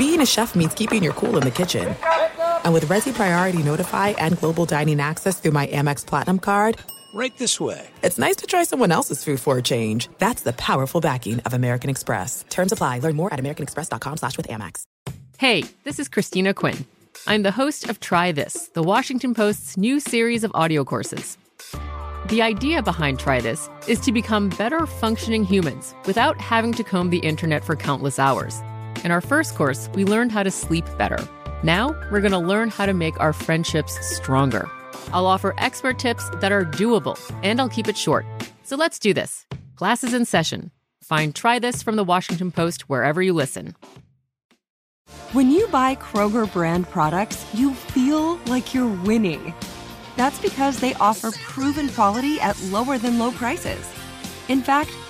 being a chef means keeping your cool in the kitchen. And with Resy Priority Notify and Global Dining Access through my Amex Platinum card, right this way. It's nice to try someone else's food for a change. That's the powerful backing of American Express. Terms apply. Learn more at americanexpress.com slash with Amex. Hey, this is Christina Quinn. I'm the host of Try This, the Washington Post's new series of audio courses. The idea behind Try This is to become better functioning humans without having to comb the internet for countless hours. In our first course, we learned how to sleep better. Now, we're going to learn how to make our friendships stronger. I'll offer expert tips that are doable, and I'll keep it short. So let's do this. Class is in session. Find Try This from the Washington Post wherever you listen. When you buy Kroger brand products, you feel like you're winning. That's because they offer proven quality at lower than low prices. In fact,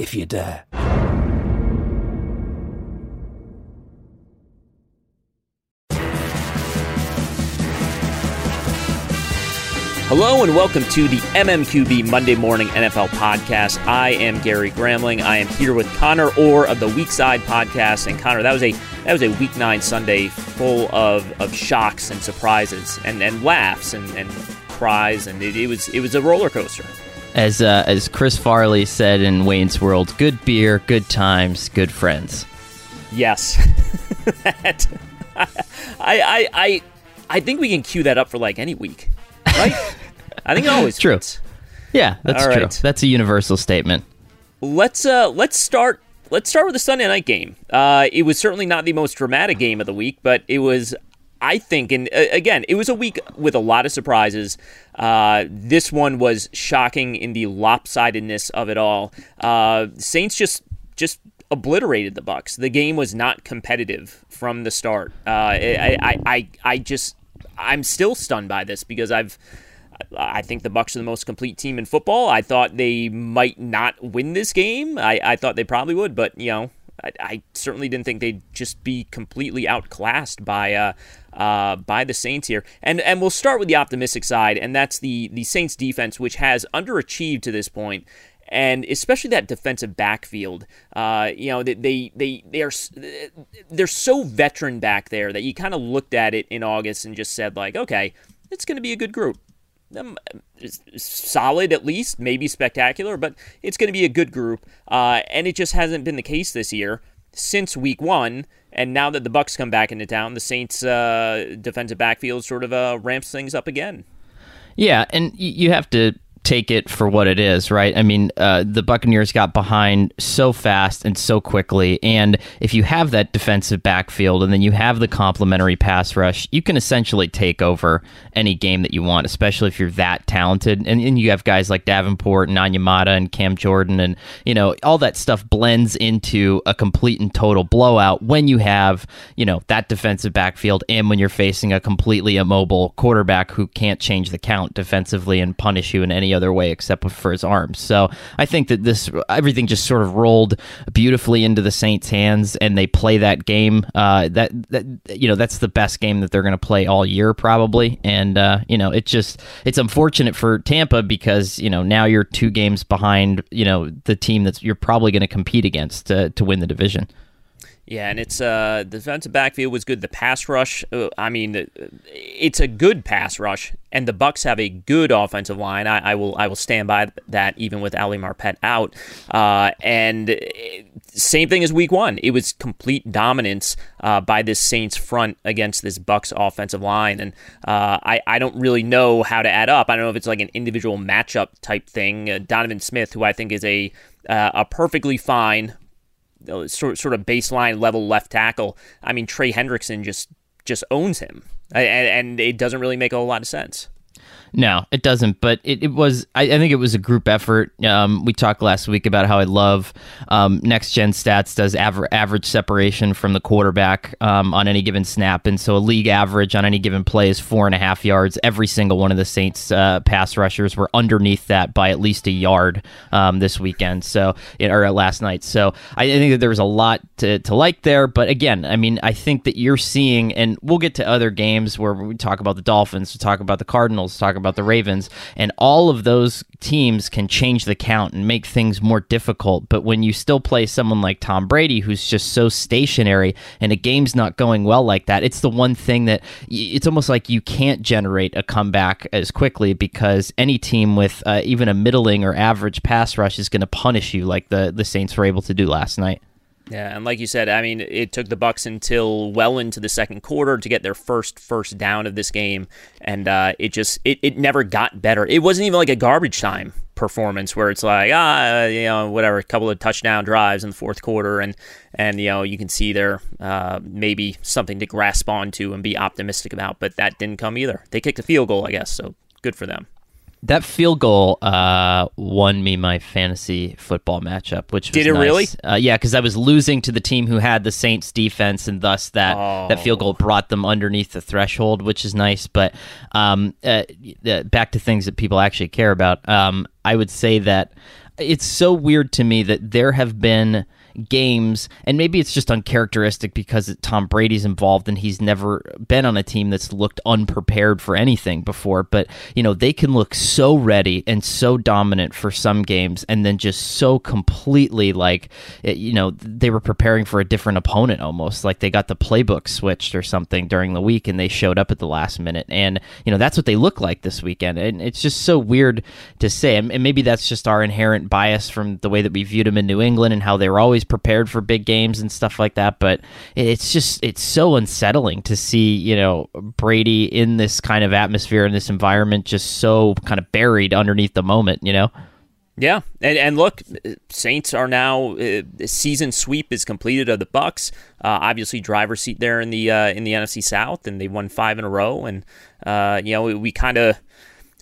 if you dare. Hello and welcome to the MMQB Monday Morning NFL Podcast. I am Gary Gramling. I am here with Conor Orr of the Weekside Podcast. And Conor, that was a that was a Week Nine Sunday full of, of shocks and surprises and, and laughs and, and cries, and it, it was it was a roller coaster. As uh, as Chris Farley said in Wayne's World, good beer, good times, good friends. Yes, that, I, I I I think we can cue that up for like any week, right? I think it always true. Fits. Yeah, that's All true. right. That's a universal statement. Let's uh let's start let's start with the Sunday night game. Uh, it was certainly not the most dramatic game of the week, but it was. I think, and uh, again, it was a week with a lot of surprises. Uh, this one was shocking in the lopsidedness of it all. Uh, Saints just just obliterated the Bucs. The game was not competitive from the start. Uh, I, I, I, I just I'm still stunned by this because I've I think the Bucs are the most complete team in football. I thought they might not win this game. I, I thought they probably would, but you know, I, I certainly didn't think they'd just be completely outclassed by uh, uh, by the Saints here. And and we'll start with the optimistic side, and that's the the Saints defense, which has underachieved to this point. And especially that defensive backfield, uh, you know, they they they, are they're so veteran back there that you kind of looked at it in August and just said like, okay, it's going to be a good group um, solid at least, maybe spectacular, but it's going to be a good group. Uh, and it just hasn't been the case this year since week one. And now that the Bucs come back into town, the Saints' uh, defensive backfield sort of uh, ramps things up again. Yeah, and you have to take it for what it is, right? I mean, uh, the Buccaneers got behind so fast and so quickly, and if you have that defensive backfield and then you have the complementary pass rush, you can essentially take over any game that you want, especially if you're that talented. And, and you have guys like Davenport and Onyemata and Cam Jordan, and you know all that stuff blends into a complete and total blowout when you have you know that defensive backfield and when you're facing a completely immobile quarterback who can't change the count defensively and punish you in any other way except for his arms. So I think that this everything just sort of rolled beautifully into the Saints' hands, and they play that game. Uh, that that you know that's the best game that they're going to play all year probably, and uh, you know it just it's unfortunate for Tampa because you know now you're two games behind you know the team that's you're probably going to compete against to to win the division. Yeah, and it's uh, the defensive backfield was good. The pass rush, uh, I mean, it's a good pass rush, and the Bucs have a good offensive line. I, I will I will stand by that, even with Ali Marpet out. Uh, and uh, same thing as Week One, it was complete dominance uh, by this Saints front against this Bucs offensive line, and uh, I I don't really know how to add up. I don't know if it's like an individual matchup type thing. Donovan Smith, who I think is a a perfectly fine Uh, sort sort of baseline level left tackle. I mean, Trey Hendrickson just just owns him, and, and it doesn't really make a whole lot of sense. No, it doesn't. But it, it was. I, I, think it was a group effort. Um, we talked last week about how I love um, next gen stats does aver- average separation from the quarterback um, on any given snap, and so a league average on any given play is four and a half yards. Every single one of the Saints uh, pass rushers were underneath that by at least a yard um, this weekend. So or last night. So I, I think that there was a lot to, to like there. But again, I mean, I think that you're seeing, and we'll get to other games where we talk about the Dolphins, we talk about the Cardinals, talk about the Ravens, and all of those teams can change the count and make things more difficult. But when you still play someone like Tom Brady, who's just so stationary, and a game's not going well like that, it's the one thing that it's almost like you can't generate a comeback as quickly because any team with uh, even a middling or average pass rush is going to punish you like the the Saints were able to do last night. Yeah, and like you said, I mean, it took the Bucs until well into the second quarter to get their first first down of this game, and uh, it just it, it never got better. It wasn't even like a garbage time performance where it's like ah you know whatever a couple of touchdown drives in the fourth quarter and and you know you can see there uh, maybe something to grasp onto and be optimistic about, but that didn't come either. They kicked a field goal, I guess, so good for them. That field goal uh, won me my fantasy football matchup, which did it nice. really? Uh, yeah, because I was losing to the team who had the Saints defense, and thus that oh. that field goal brought them underneath the threshold, which is nice. But um, uh, back to things that people actually care about. Um, I would say that it's so weird to me that there have been games, and maybe it's just uncharacteristic because Tom Brady's involved and he's never been on a team that's looked unprepared for anything before. But, you know, they can look so ready and so dominant for some games and then just so completely like, you know, they were preparing for a different opponent almost. Like they got the playbook switched or something during the week and they showed up at the last minute. And, you know, that's what they look like this weekend. And it's just so weird to say. And maybe that's just our inherent bias from the way that we viewed them in New England and how they were always prepared for big games and stuff like that. But it's just it's so unsettling to see you know Brady in this kind of atmosphere in this environment, just so kind of buried underneath the moment. You know. Yeah, and and look, Saints are now uh, season sweep is completed of the Bucs. Uh, obviously, driver's seat there in the uh, in the NFC South, and they won five in a row. And uh, you know, we kind of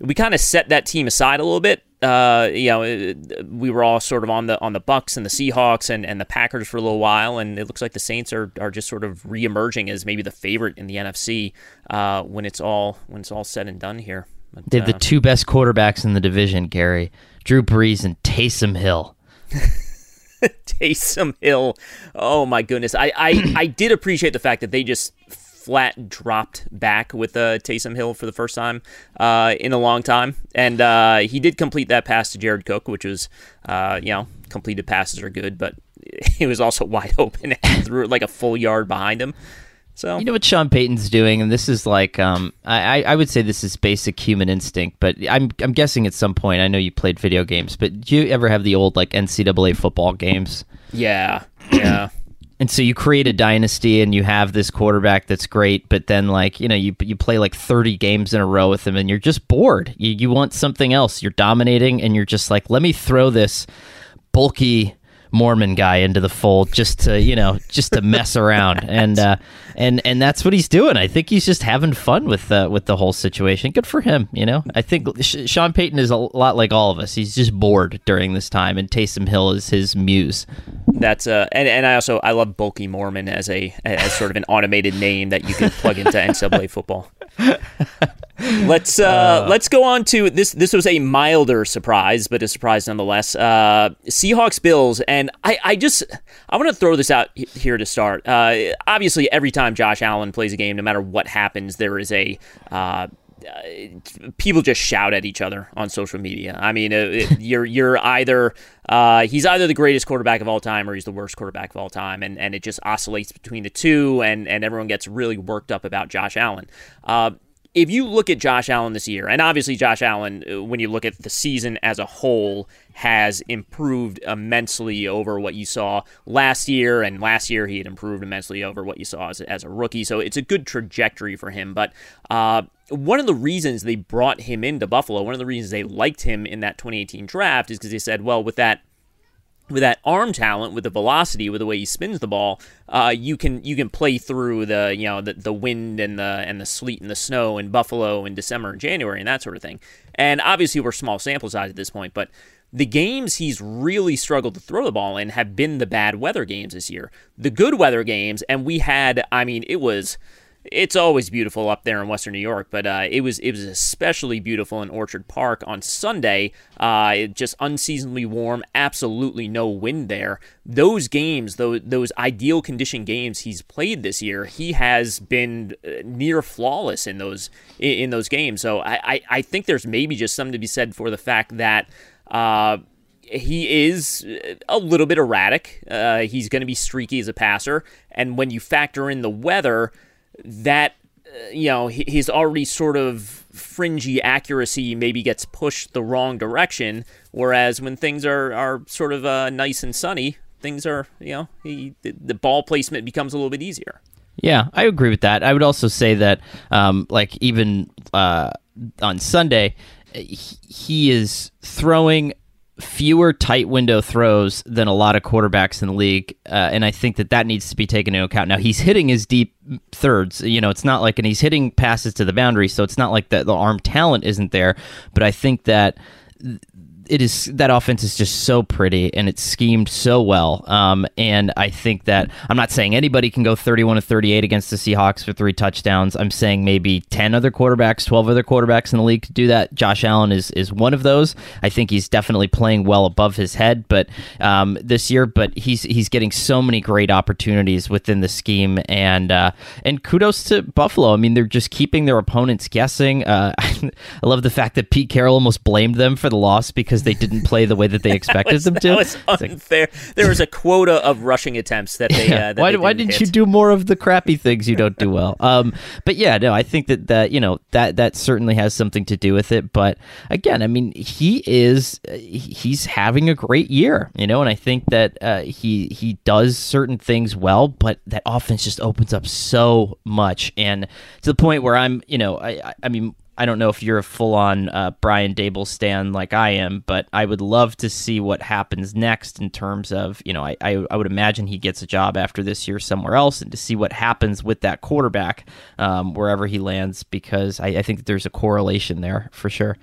we kind of set that team aside a little bit uh, you know, we were all sort of on the on the Bucs and the Seahawks and, and the Packers for a little while, and it looks like the Saints are, are just sort of reemerging as maybe the favorite in the NFC uh, when it's all when it's all said and done here. But, they have uh, the two best quarterbacks in the division, Gary, Drew Brees and Taysom Hill. Taysom Hill, oh my goodness! I, I I did appreciate the fact that they just flat dropped back with uh, Taysom Hill for the first time uh, in a long time, and uh, he did complete that pass to Jared Cook, which was, uh, you know, completed passes are good, but he was also wide open and threw it like a full yard behind him. So you know what Sean Payton's doing, and this is like um, I, I would say this is basic human instinct, but I'm I'm guessing at some point I know you played video games, but do you ever have the old like NCAA football games? Yeah, yeah. And so you create a dynasty and you have this quarterback that's great, but then like, you know, you you play like 30 games in a row with him and you're just bored. You you want something else. You're dominating and you're just like, let me throw this bulky Mormon guy into the fold just to you know just to mess around and uh, and and that's what he's doing. I think he's just having fun with uh, with the whole situation. Good for him. You know, I think Sean Payton is a lot like all of us. He's just bored during this time, and Taysom Hill is his muse. That's uh, and, and I also I love bulky Mormon as a as sort of an automated name that you can plug into NCAA football. let's uh, uh, let's go on to this. This was a milder surprise, but a surprise nonetheless. Uh, Seahawks Bills, and I, I just I want to throw this out here to start. Uh, obviously, every time Josh Allen plays a game, no matter what happens, there is a uh, people just shout at each other on social media. I mean, it, you're you're either uh, he's either the greatest quarterback of all time or he's the worst quarterback of all time, and, and it just oscillates between the two, and and everyone gets really worked up about Josh Allen. If you look at Josh Allen this year, and obviously Josh Allen, uh, when you look at the season as a whole, has improved immensely over what you saw last year, and last year he had improved immensely over what you saw as, as a rookie. So it's a good trajectory for him. But uh, one of the reasons they brought him into Buffalo, one of the reasons they liked him in that 2018 draft, is because they said, well, with that with that arm talent, with the velocity, with the way he spins the ball, uh, you can you can play through the you know the, the wind and the and the sleet and the snow in Buffalo in December and January and that sort of thing. And obviously we're small sample size at this point, but the games he's really struggled to throw the ball in have been the bad weather games this year. The good weather games, and we had, I mean, it was it's always beautiful up there in Western New York, but uh, it was it was especially beautiful in Orchard Park on Sunday. Uh, just unseasonably warm, absolutely no wind there. Those games, those those ideal condition games he's played this year, he has been uh, near flawless in those in those games. So I, I, think there's maybe just something to be said for the fact that. Uh, he is a little bit erratic. Uh, he's going to be streaky as a passer. And when you factor in the weather, that uh, you know his already sort of fringy accuracy maybe gets pushed the wrong direction whereas when things are are sort of uh, nice and sunny things are you know he, the, the ball placement becomes a little bit easier. Yeah i agree with that. I would also say that um, like even uh, on sunday he is throwing fewer tight window throws than a lot of quarterbacks in the league, uh, and I think that that needs to be taken into account. Now he's hitting his deep thirds, you know, it's not like, and he's hitting passes to the boundary, so it's not like that the arm talent isn't there. But I think that it is that offense is just so pretty and it's schemed so well. Um, and I think that I'm not saying anybody can go 31 to 38 against the Seahawks for three touchdowns. I'm saying maybe 10 other quarterbacks, 12 other quarterbacks in the league to do that. Josh Allen is is one of those. I think he's definitely playing well above his head, but um, this year, but he's he's getting so many great opportunities within the scheme, and uh, and kudos to Buffalo. I mean, they're just keeping their opponents guessing. Uh, I love the fact that Pete Carroll almost blamed them for the loss because because they didn't play the way that they expected was, them to. That unfair. Like, there was a quota of rushing attempts that they. Yeah. Uh, that why, they didn't, didn't you do more of the crappy things you don't do well? Um, but yeah, no, I think that that you know that that certainly has something to do with it. But again, I mean, he is he's having a great year, you know, and I think that uh, he he does certain things well, but that offense just opens up so much, and to the point where I'm, you know, I I mean I don't know if you're a full on uh, Brian Daboll stan like I am, but I would love to see what happens next in terms of, you know, I, I, I would imagine he gets a job after this year somewhere else and to see what happens with that quarterback um, wherever he lands because I, I think there's a correlation there for sure.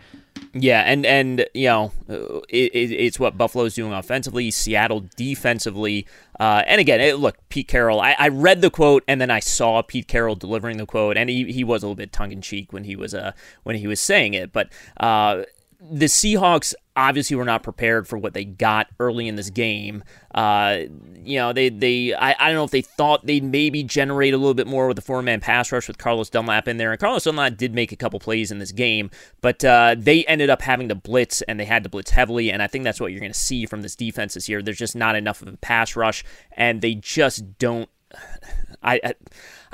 Yeah, and and you know, it, it, it's what Buffalo's doing offensively, Seattle defensively, uh, and again, it, look, Pete Carroll. I, I, read the quote and then I saw Pete Carroll delivering the quote, and he, he was a little bit tongue in cheek when he was uh when he was saying it, but uh, the Seahawks obviously were not prepared for what they got early in this game. Uh, you know, they they I, I don't know if they thought they'd maybe generate a little bit more with the four man pass rush with Carlos Dunlap in there. And Carlos Dunlap did make a couple plays in this game, but uh, they ended up having to blitz and they had to blitz heavily. And I think that's what you're going to see from this defense this year. There's just not enough of a pass rush, and they just don't. I, I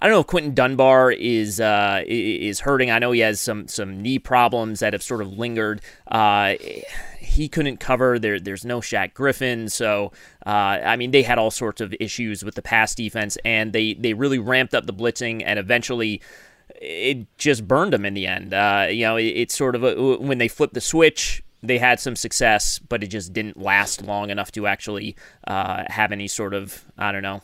I don't know if Quinton Dunbar is uh, is hurting. I know he has some some knee problems that have sort of lingered. Uh, he couldn't cover. There, there's no Shaq Griffin, so uh, I mean they had all sorts of issues with the pass defense, and they they really ramped up the blitzing, and eventually it just burned them in the end. Uh, you know, it, it's sort of a, when they flipped the switch. They had some success, but it just didn't last long enough to actually uh, have any sort of I don't know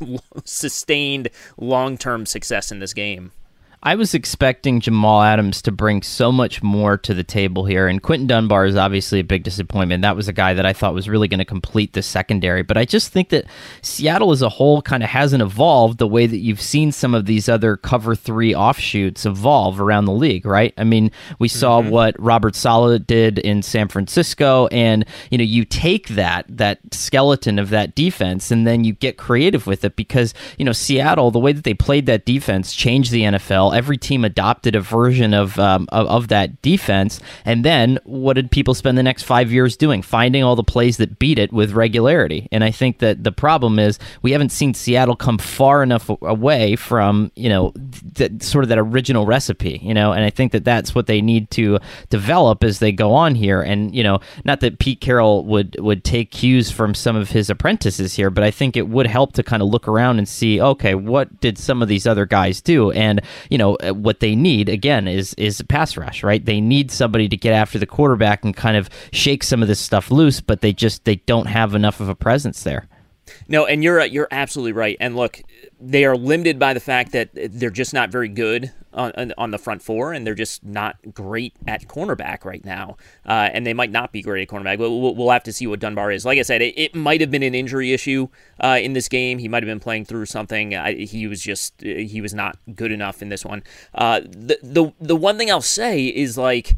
sustained long term success in this game. I was expecting Jamal Adams to bring so much more to the table here, and Quinton Dunbar is obviously a big disappointment. That was a guy that I thought was really going to complete the secondary, but I just think that Seattle as a whole kind of hasn't evolved the way that you've seen some of these other cover three offshoots evolve around the league, right? I mean, we saw mm-hmm. what Robert Saleh did in San Francisco, and you know, you take that that skeleton of that defense, and then you get creative with it because you know Seattle, the way that they played that defense changed the NFL Every team adopted a version of, um, of, of that defense, and then what did people spend the next five years doing? Finding all the plays that beat it with regularity. And I think that the problem is we haven't seen Seattle come far enough away from you know th- sort of that original recipe. You know, and I think that that's what they need to develop as they go on here. And you know, not that Pete Carroll would would take cues from some of his apprentices here, but I think it would help to kind of look around and see, okay, what did some of these other guys do? And you know, uh, what they need again is is a pass rush, right? They need somebody to get after the quarterback and kind of shake some of this stuff loose, but they just they don't have enough of a presence there. No, and you're you're absolutely right. And look, they are limited by the fact that they're just not very good on, on the front four, and they're just not great at cornerback right now. Uh, and they might not be great at cornerback. But we'll, we'll, have to see what Dunbar is. Like I said, it, it might have been an injury issue uh, in this game. He might have been playing through something. I, he was just he was not good enough in this one. Uh, the the the one thing I'll say is like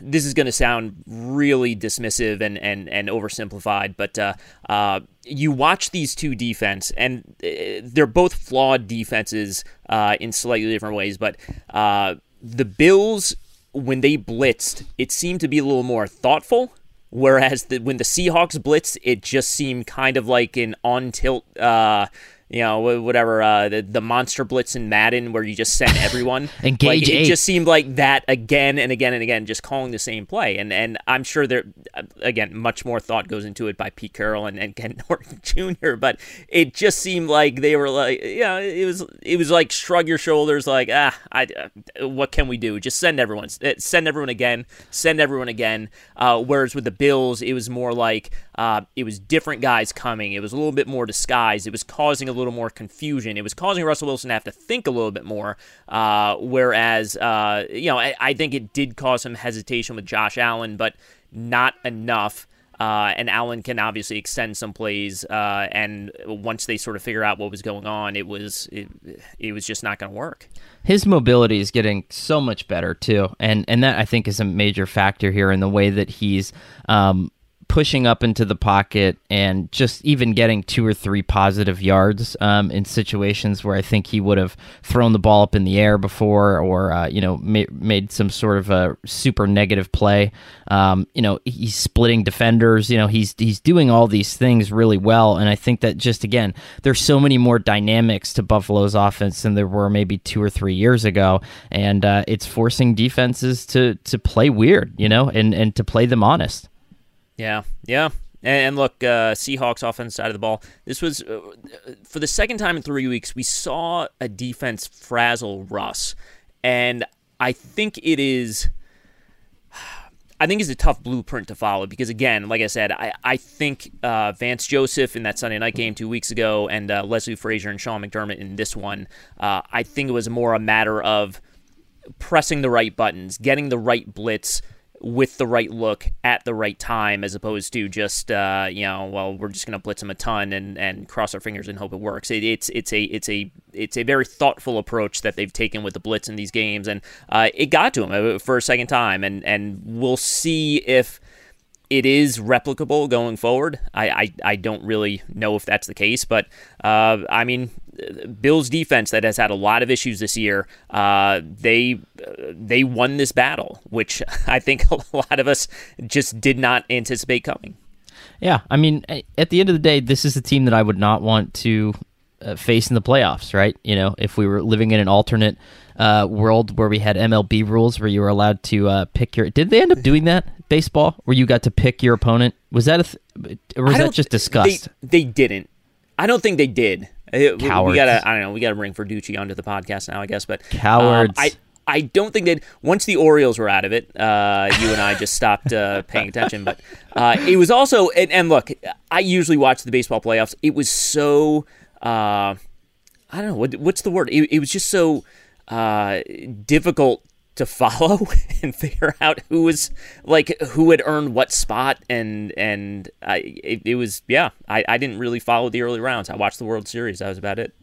this is going to sound really dismissive and and and oversimplified, but uh, uh, you watch these two defense, and uh, they're both flawed defenses uh, in slightly different ways. But uh, the Bills, when they blitzed, it seemed to be a little more thoughtful. Whereas the, when the Seahawks blitzed, it just seemed kind of like an on tilt uh, you know, whatever uh, the the monster blitz in Madden where you just send everyone. Engage like. It just seemed like that again and again and again, just calling the same play. And and I'm sure there uh, again much more thought goes into it by Pete Carroll and, and Ken Norton Jr. But it just seemed like they were like, yeah, it was it was like shrug your shoulders, like ah, I, uh, what can we do? Just send everyone, uh, send everyone again, send everyone again. Uh, whereas with the Bills, it was more like uh, it was different guys coming. It was a little bit more disguised. It was causing a little more confusion. It was causing Russell Wilson to have to think a little bit more. Uh, whereas, uh, you know, I, I, think it did cause some hesitation with Josh Allen, but not enough. Uh, and Allen can obviously extend some plays. Uh, and once they sort of figure out what was going on, it was it, it was just not going to work. His mobility is getting so much better too, and and that I think is a major factor here in the way that he's um, pushing up into the pocket and just even getting two or three positive yards um, in situations where I think he would have thrown the ball up in the air before or, uh, you know, ma- made some sort of a super negative play. Um, you know, he's splitting defenders. You know, he's he's doing all these things really well. And I think that just, again, there's so many more dynamics to Buffalo's offense than there were maybe two or three years ago. And uh, it's forcing defenses to, to play weird, you know, and, and to play them honest. Yeah, yeah. And, look, uh, Seahawks offense side of the ball. This was uh, for the second time in three weeks. We saw a defense frazzle Russ, and I think it is. I think it's a tough blueprint to follow because, again, like I said, I, I think uh, Vance Joseph in that Sunday night game two weeks ago and uh, Leslie Frazier and Sean McDermott in this one, uh, I think it was more a matter of pressing the right buttons, getting the right blitz, with the right look at the right time, as opposed to just uh, you know, well, we're just going to blitz him a ton and, and cross our fingers and hope it works. It, it's it's a it's a it's a very thoughtful approach that they've taken with the blitz in these games, and uh, it got to him uh, for a second time, and and we'll see if it is replicable going forward. I, I, I, don't really know if that's the case, but uh, I mean, Bills defense that has had a lot of issues this year, uh, they they won this battle, which I think a lot of us just did not anticipate coming. Yeah, I mean, at the end of the day, this is a team that I would not want to uh, face in the playoffs, right? You know, if we were living in an alternate uh, world where we had MLB rules where you were allowed to uh, pick your. Did they end up doing that baseball where you got to pick your opponent? Was that a th- or was that just discussed? They, they didn't. I don't think they did. Cowards. We, gotta. I don't know. We gotta bring Verducci onto the podcast now, I guess. But cowards. Um, I I don't think that once the Orioles were out of it, uh, you and I just stopped uh, paying attention. But uh, it was also, and, and, look, I usually watch the baseball playoffs. It was so. Uh, I don't know what what's the word. It, it was just so uh, difficult to follow and figure out who was like who had earned what spot. And and I it, it was yeah I, I didn't really follow the early rounds. I watched the World Series. That was about it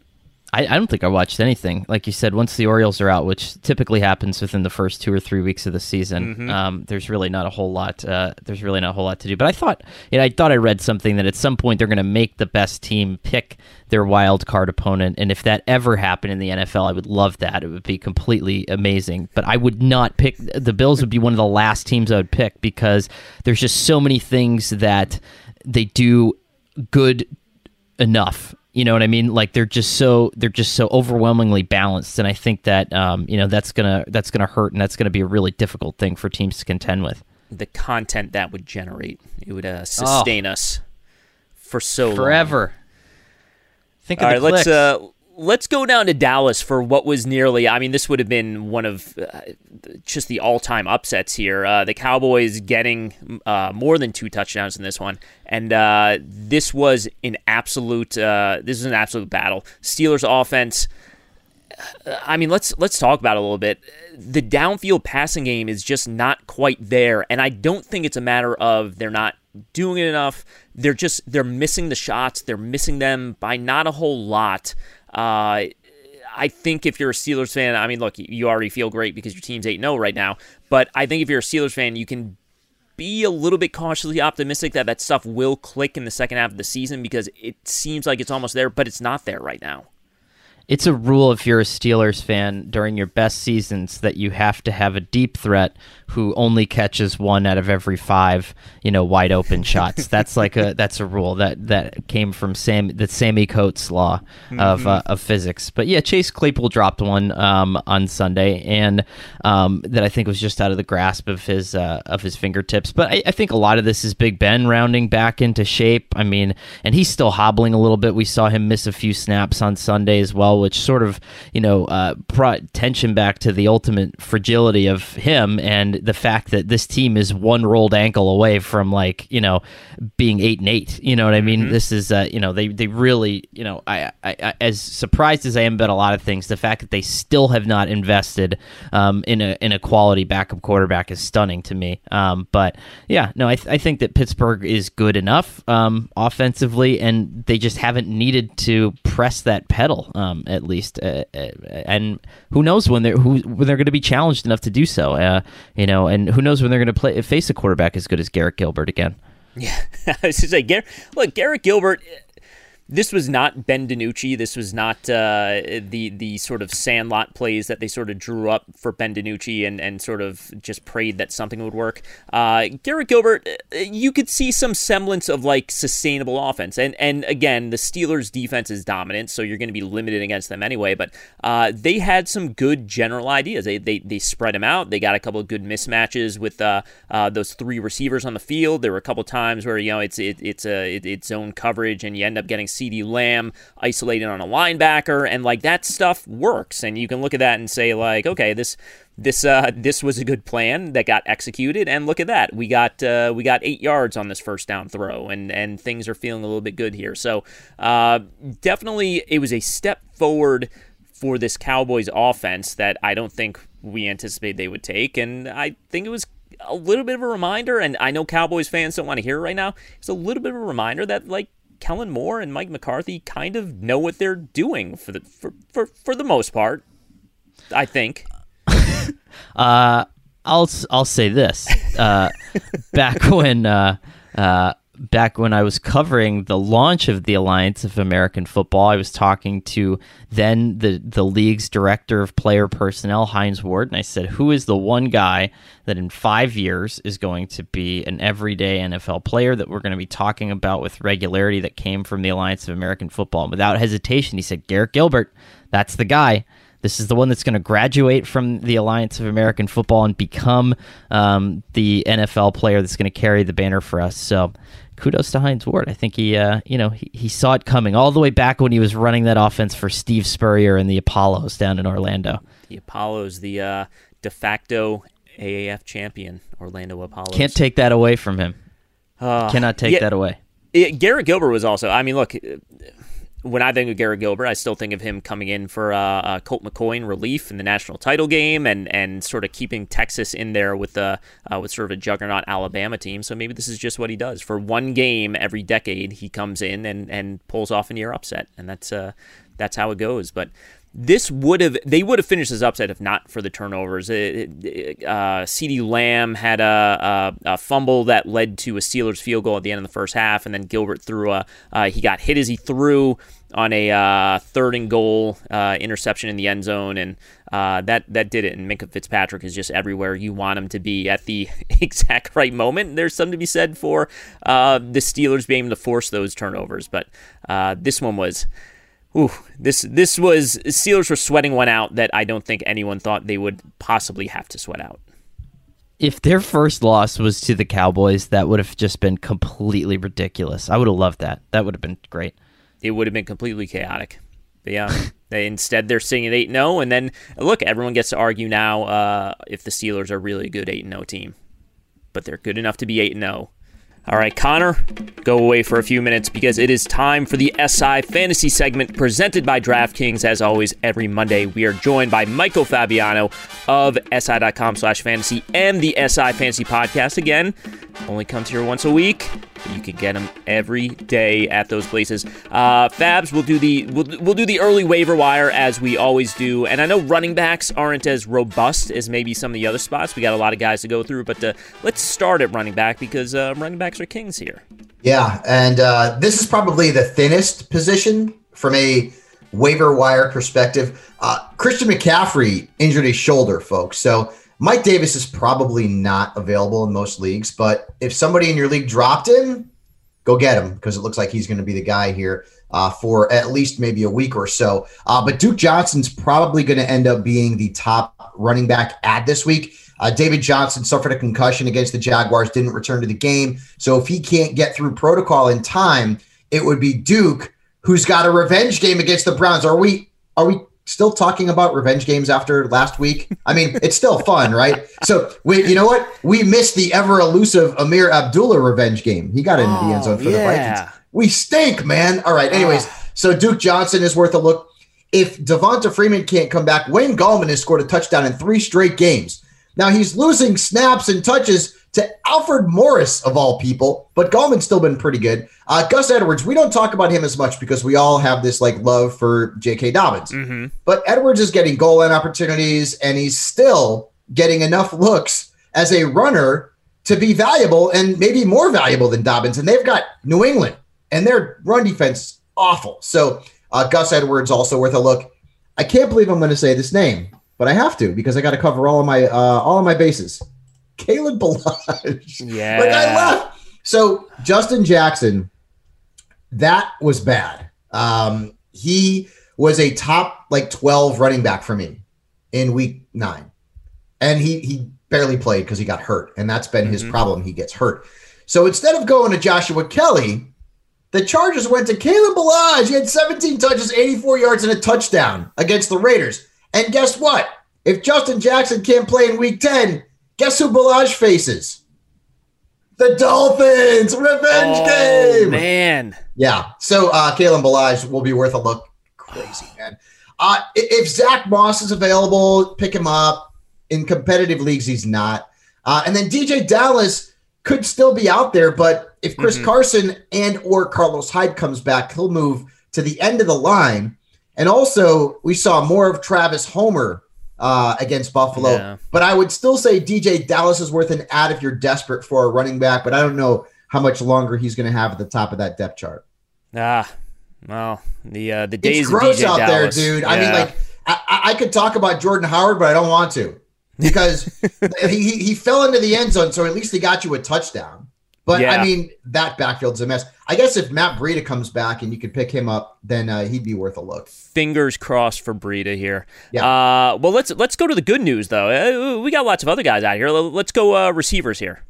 I, I don't think I watched anything. Like you said, once the Orioles are out, which typically happens within the first two or three weeks of the season, Mhm. um, there's really not a whole lot. Uh, there's really not a whole lot to do. But I thought, you know, I thought I read something that at some point they're going to make the best team pick their wild card opponent, and if that ever happened in the NFL, I would love that. It would be completely amazing. But I would not pick the Bills. Would be one of the last teams I would pick because there's just so many things that they do good enough. You know what I mean? Like they're just so they're just so overwhelmingly balanced, and I think that um, you know that's gonna that's gonna hurt, and that's gonna be a really difficult thing for teams to contend with. the content that would generate it would uh, sustain us for so long. Forever. Think All of right, let's uh, let's go down to Dallas for what was nearly. I mean, this would have been one of uh, just the all-time upsets here. Uh, the Cowboys getting uh, more than two touchdowns in this one, and uh, this was an absolute. Uh, this is an absolute battle. Steelers offense. uh, I mean, let's let's talk about it a little bit. The downfield passing game is just not quite there, and I don't think it's a matter of they're not doing it enough. They're just they're missing the shots. They're missing them by not a whole lot. Uh, I think if you're a Steelers fan, I mean, look, you already feel great because your team's 8 0 right now. But I think if you're a Steelers fan, you can be a little bit cautiously optimistic that that stuff will click in the second half of the season because it seems like it's almost there, but it's not there right now. It's a rule if you're a Steelers fan during your best seasons that you have to have a deep threat who only catches one out of every five, you know, wide open shots. That's like a that's a rule that that came from Sam the Sammie Coates law of Mhm. uh, of physics. But yeah, Chase Claypool dropped one um, on Sunday, and um, that I think was just out of the grasp of his uh, of his fingertips. But I, I think a lot of this is Big Ben rounding back into shape. I mean, and he's still hobbling a little bit. We saw him miss a few snaps on Sunday as well, which sort of you know uh, brought tension back to the ultimate fragility of him and the fact that this team is one rolled ankle away from like you know being eight and eight. You know what I mean? This is uh, you know they they really you know I, I, I as surprised as I am about a lot of things, the fact that they still have not invested um, in a in a quality backup quarterback is stunning to me. Um, but yeah, no, I, th- I think that Pittsburgh is good enough um, offensively, and they just haven't needed to press that pedal um, at least. Uh, uh, and who knows when they're who when they're going to be challenged enough to do so? Uh, you know, and who knows when they're going to play face a quarterback as good as Garrett Gilbert again. Yeah, I was say, Gar- look, Garrett Gilbert. This was not Ben DiNucci. This was not uh, the the sort of sandlot plays that they sort of drew up for Ben DiNucci and, and sort of just prayed that something would work. Uh, Garrett Gilbert, uh, you could see some semblance of like sustainable offense. And and again, the Steelers' defense is dominant, so you're going to be limited against them anyway. But uh, they had some good general ideas. They, they they spread them out. They got a couple of good mismatches with uh, uh, those three receivers on the field. There were a couple times where you know it's it, it's a it, it's zone coverage, and you end up getting CeeDee Lamb isolated on a linebacker, and like that stuff works. And you can look at that and say like, okay, this this uh this was a good plan that got executed, and look at that, we got uh, we got eight yards on this first down throw, and and things are feeling a little bit good here. So uh, definitely, it was a step forward for this Cowboys offense that I don't think we anticipated they would take. And I think it was a little bit of a reminder, and I know Cowboys fans don't want to hear it right now. It's a little bit of a reminder that like Kellen Moore and Mike McCarthy kind of know what they're doing for the for for, for the most part. I think. Uh, I'll I'll say this. Uh, back when uh, uh, back when I was covering the launch of the Alliance of American Football, I was talking to then the the league's director of player personnel, Hines Ward, and I said, "Who is the one guy that in five years is going to be an everyday NFL player that we're going to be talking about with regularity that came from the Alliance of American Football?" And without hesitation, he said, "Garrett Gilbert. That's the guy." This is the one that's going to graduate from the Alliance of American Football and become um, the NFL player that's going to carry the banner for us. So, kudos to Hines Ward. I think he, uh, you know, he, he saw it coming all the way back when he was running that offense for Steve Spurrier and the Apollos down in Orlando. The Apollos, the uh, de facto AAF champion, Orlando Apollos. Can't take that away from him. Uh, Cannot take yeah, that away. it- Garrett Gilbert was also. I mean, look, when I think of Garrett Gilbert, I still think of him coming in for uh, uh, Colt McCoy in relief in the national title game, and, and sort of keeping Texas in there with the uh, with sort of a juggernaut Alabama team. So maybe this is just what he does for one game every decade. He comes in and, and pulls off a near upset, and that's uh, that's how it goes. But this would have they would have finished this upset if not for the turnovers. Uh, CeeDee Lamb had a, a, a, fumble that led to a Steelers field goal at the end of the first half, and then Gilbert threw a uh, he got hit as he threw on a uh, third and goal uh, interception in the end zone, and uh, that that did it. And Minkah Fitzpatrick is just everywhere you want him to be at the exact right moment. There's something to be said for uh, the Steelers being able to force those turnovers, but this one was Ooh, this this was Steelers were sweating one out that I don't think anyone thought they would possibly have to sweat out. If their first loss was to the Cowboys, that would have just been completely ridiculous. I would have loved that. That would have been great. It would have been completely chaotic. But yeah, they instead they're sitting at eight 0 and then look, everyone gets to argue now uh, if the Steelers are really a good eight 0 team, but they're good enough to be eight 0 all right, Conor, go away for a few minutes because it is time for the SI Fantasy segment presented by DraftKings. As always, every Monday, we are joined by Michael Fabiano of SI.com slash fantasy and the SI Fantasy Podcast. Again, only comes here once a week. You can get them every day at those places. Uh, Fabs will do the we'll, we'll do the early waiver wire as we always do, and I know running backs aren't as robust as maybe some of the other spots. We got a lot of guys to go through, but uh, let's start at running back because uh, running backs are kings here. Yeah, and uh, this is probably the thinnest position from a waiver wire perspective. Uh, Christian McCaffrey injured his shoulder, folks. So Mike Davis is probably not available in most leagues, but if somebody in your league dropped him, go get him because it looks like he's going to be the guy here uh, for at least maybe a week or so. Uh, but Duke Johnson's probably going to end up being the top running back at this week. Uh, David Johnson suffered a concussion against the Jaguars, didn't return to the game. So if he can't get through protocol in time, it would be Duke who's got a revenge game against the Browns. Are we are we still talking about revenge games after last week? I mean, it's still fun, right? So we, you know what? We missed the ever elusive Ameer Abdullah revenge game. He got into oh, the end zone for oh, yeah. the Vikings. We stink, man. All right. Anyways, oh. so Duke Johnson is worth a look. If Devonta Freeman can't come back, Wayne Gallman has scored a touchdown in three straight games. Now he's losing snaps and touches to Alfred Morris of all people, but Gallman's still been pretty good. Uh, Gus Edwards, we don't talk about him as much because we all have this like love for J.K. Dobbins, mm-hmm. but Edwards is getting goal line opportunities and he's still getting enough looks as a runner to be valuable and maybe more valuable than Dobbins. And they've got New England and their run defense awful. So uh, Gus Edwards also worth a look. I can't believe I'm going to say this name, but I have to because I got to cover all of my uh, all of my bases. Kalen Ballage. Yeah. Like I left. So Justin Jackson, that was bad. Um, he was a top like 12 running back for me in week nine. And he he barely played because he got hurt. And that's been mm-hmm. his problem. He gets hurt. So instead of going to Joshua Kelley, the Chargers went to Kalen Ballage. He had 17 touches, 84 yards, and a touchdown against the Raiders. And guess what? If Justin Jackson can't play in week 10, Guess who Ballage faces? The Dolphins revenge oh, game. Man. Yeah. So uh Kalen Ballage will be worth a look. Crazy, man. Uh if Zach Moss is available, pick him up. In competitive leagues, he's not. Uh, and then DeeJay Dallas could still be out there, but if Chris mm-hmm. Carson and or Carlos Hyde comes back, he'll move to the end of the line. And also, we saw more of Travis Homer uh, against Buffalo. Yeah. But I would still say DeeJay Dallas is worth an ad if you're desperate for a running back, but I don't know how much longer he's going to have at the top of that depth chart. Ah, well, the uh, the days it's gross out Dallas. there, dude. Yeah. I mean, like I, I could talk about Jordan Howard, but I don't want to because he he fell into the end zone, so at least he got you a touchdown. But yeah. I mean, that backfield's a mess. I guess if Matt Breida comes back and you could pick him up, then uh, he'd be worth a look. Fingers crossed for Breida here. Yeah. Uh, well, let's let's go to the good news though. Uh, we got lots of other guys out here. Let's go uh, receivers here.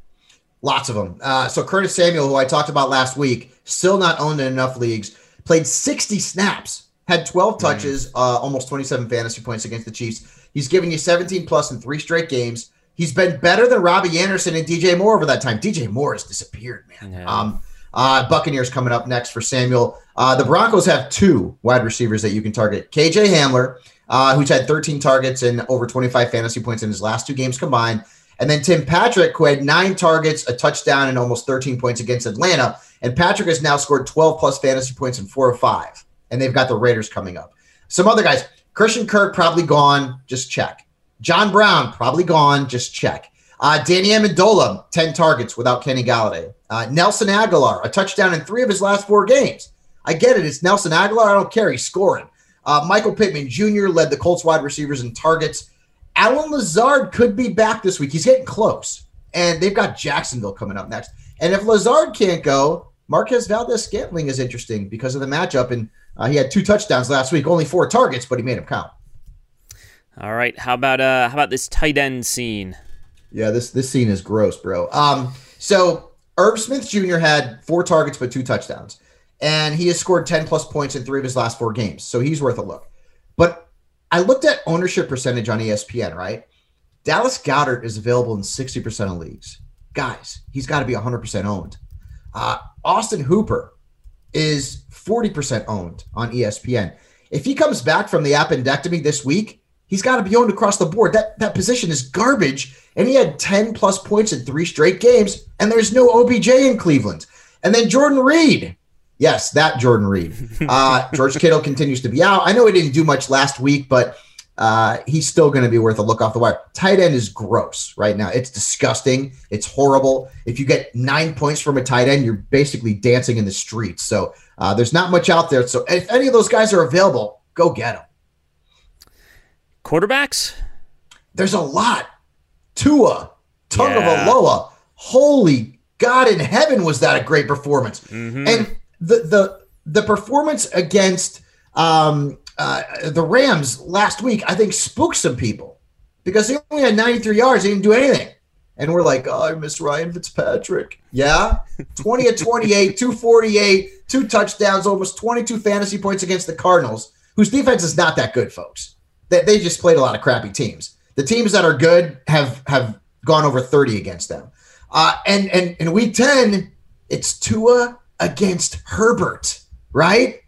Lots of them. Uh, so Curtis Samuel, who I talked about last week, still not owned in enough leagues. Played 60 snaps, had 12 mm. touches, mm. almost 27 fantasy points against the Chiefs. He's giving you 17 plus in three straight games. He's been better than Robbie Anderson and DJ Moore over that time. DJ Moore has disappeared, man. Yeah. Um, Uh, Buccaneers coming up next for Samuel. Uh, the Broncos have two wide receivers that you can target. KJ Hamler, uh, who's had 13 targets and over 25 fantasy points in his last two games combined. And then Tim Patrick, who had nine targets, a touchdown, and almost 13 points against Atlanta. And Patrick has now scored 12 plus fantasy points in four or five. And they've got the Raiders coming up. Some other guys, Christian Kirk probably gone, just check. John Brown probably gone, just check. Uh, Danny Amendola, 10 targets without Kenny Golladay. Uh, Nelson Agholor, a touchdown in three of his last four games. I get it. It's Nelson Agholor. I don't care. He's scoring. Uh, Michael Pittman Jr. led the Colts wide receivers in targets. Allen Lazard could be back this week. He's getting close. And they've got Jacksonville coming up next. And if Lazard can't go, Marquez Valdes Scantling is interesting because of the matchup. And uh, he had two touchdowns last week, only four targets, but he made them count. All right. How about uh how about this tight end scene? Yeah, this this scene is gross, bro. Um, so Irv Smith Jr. had four targets but two touchdowns, and he has scored ten plus points in three of his last four games. So he's worth a look. But I looked at ownership percentage on ESPN. Right, Dallas Goedert is available in sixty percent of leagues. Guys, he's got to be hundred percent owned. Uh, Austin Hooper is forty percent owned on ESPN. If he comes back from the appendectomy this week, he's got to be owned across the board. That that position is garbage and he had 10 plus points in three straight games, and there's no OBJ in Cleveland. And then Jordan Reed. Yes, that Jordan Reed. Uh, George Kittle continues to be out. I know he didn't do much last week, but uh, he's still going to be worth a look off the wire. Tight end is gross right now. It's disgusting. It's horrible. If you get nine points from a tight end, you're basically dancing in the streets. So uh, there's not much out there. So if any of those guys are available, go get them. Quarterbacks? There's a lot. Tua, Tagovailoa. Yeah. Holy God in heaven, was that a great performance? Mm-hmm. And the the the performance against um, uh, the Rams last week, I think, spooked some people because he only had 93 yards. He didn't do anything. And we're like, oh, I miss Ryan Fitzpatrick. Yeah. 20 at 28, 248, two touchdowns, almost 22 fantasy points against the Cardinals, whose defense is not that good, folks. They, they just played a lot of crappy teams. The teams that are good have have gone over 30 against them. Uh, and and in week 10, it's Tua against Herbert, right?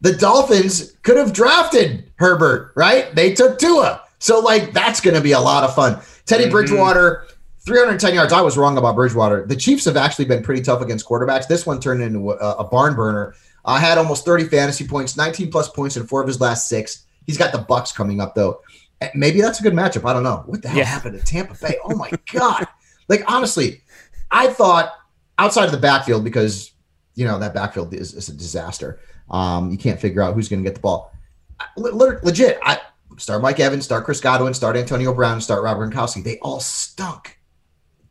The Dolphins could have drafted Herbert, right? They took Tua. So like that's going to be a lot of fun. Teddy mm-hmm. Bridgewater 310 yards. I was wrong about Bridgewater. The Chiefs have actually been pretty tough against quarterbacks. This one turned into a, a barn burner. I uh, had almost 30 fantasy points, 19 plus points in four of his last six. He's got the Bucs coming up though. Eh, maybe that's a good matchup. I don't know. What the hell yeah. happened to Tampa Bay? Oh my god! like honestly, I thought outside of the backfield because you know that backfield is, is a disaster. Um, you can't figure out who's going to get the ball. legit, I start Mike Evans, start Chris Godwin, start Antonio Brown, start Robert Gronkowski. They all stunk.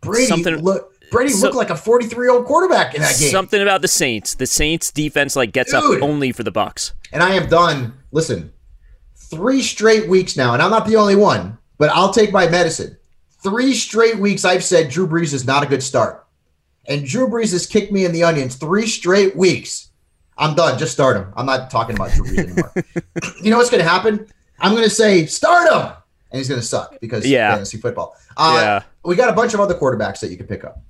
Brady Something- look. Brady so, looked like a 43 year old quarterback in that game. Something about the Saints. The Saints defense like gets Dude. up only for the Bucs. And I am done. Listen, three straight weeks now, and I'm not the only one, but I'll take my medicine. Three straight weeks I've said Drew Brees is not a good start. And Drew Brees has kicked me in the onions three straight weeks. I'm done. Just start him. I'm not talking about Drew Brees anymore. you know what's going to happen? I'm going to say start him, and he's going to suck because yeah. fantasy football. Uh, yeah. We got a bunch of other quarterbacks that you can pick up.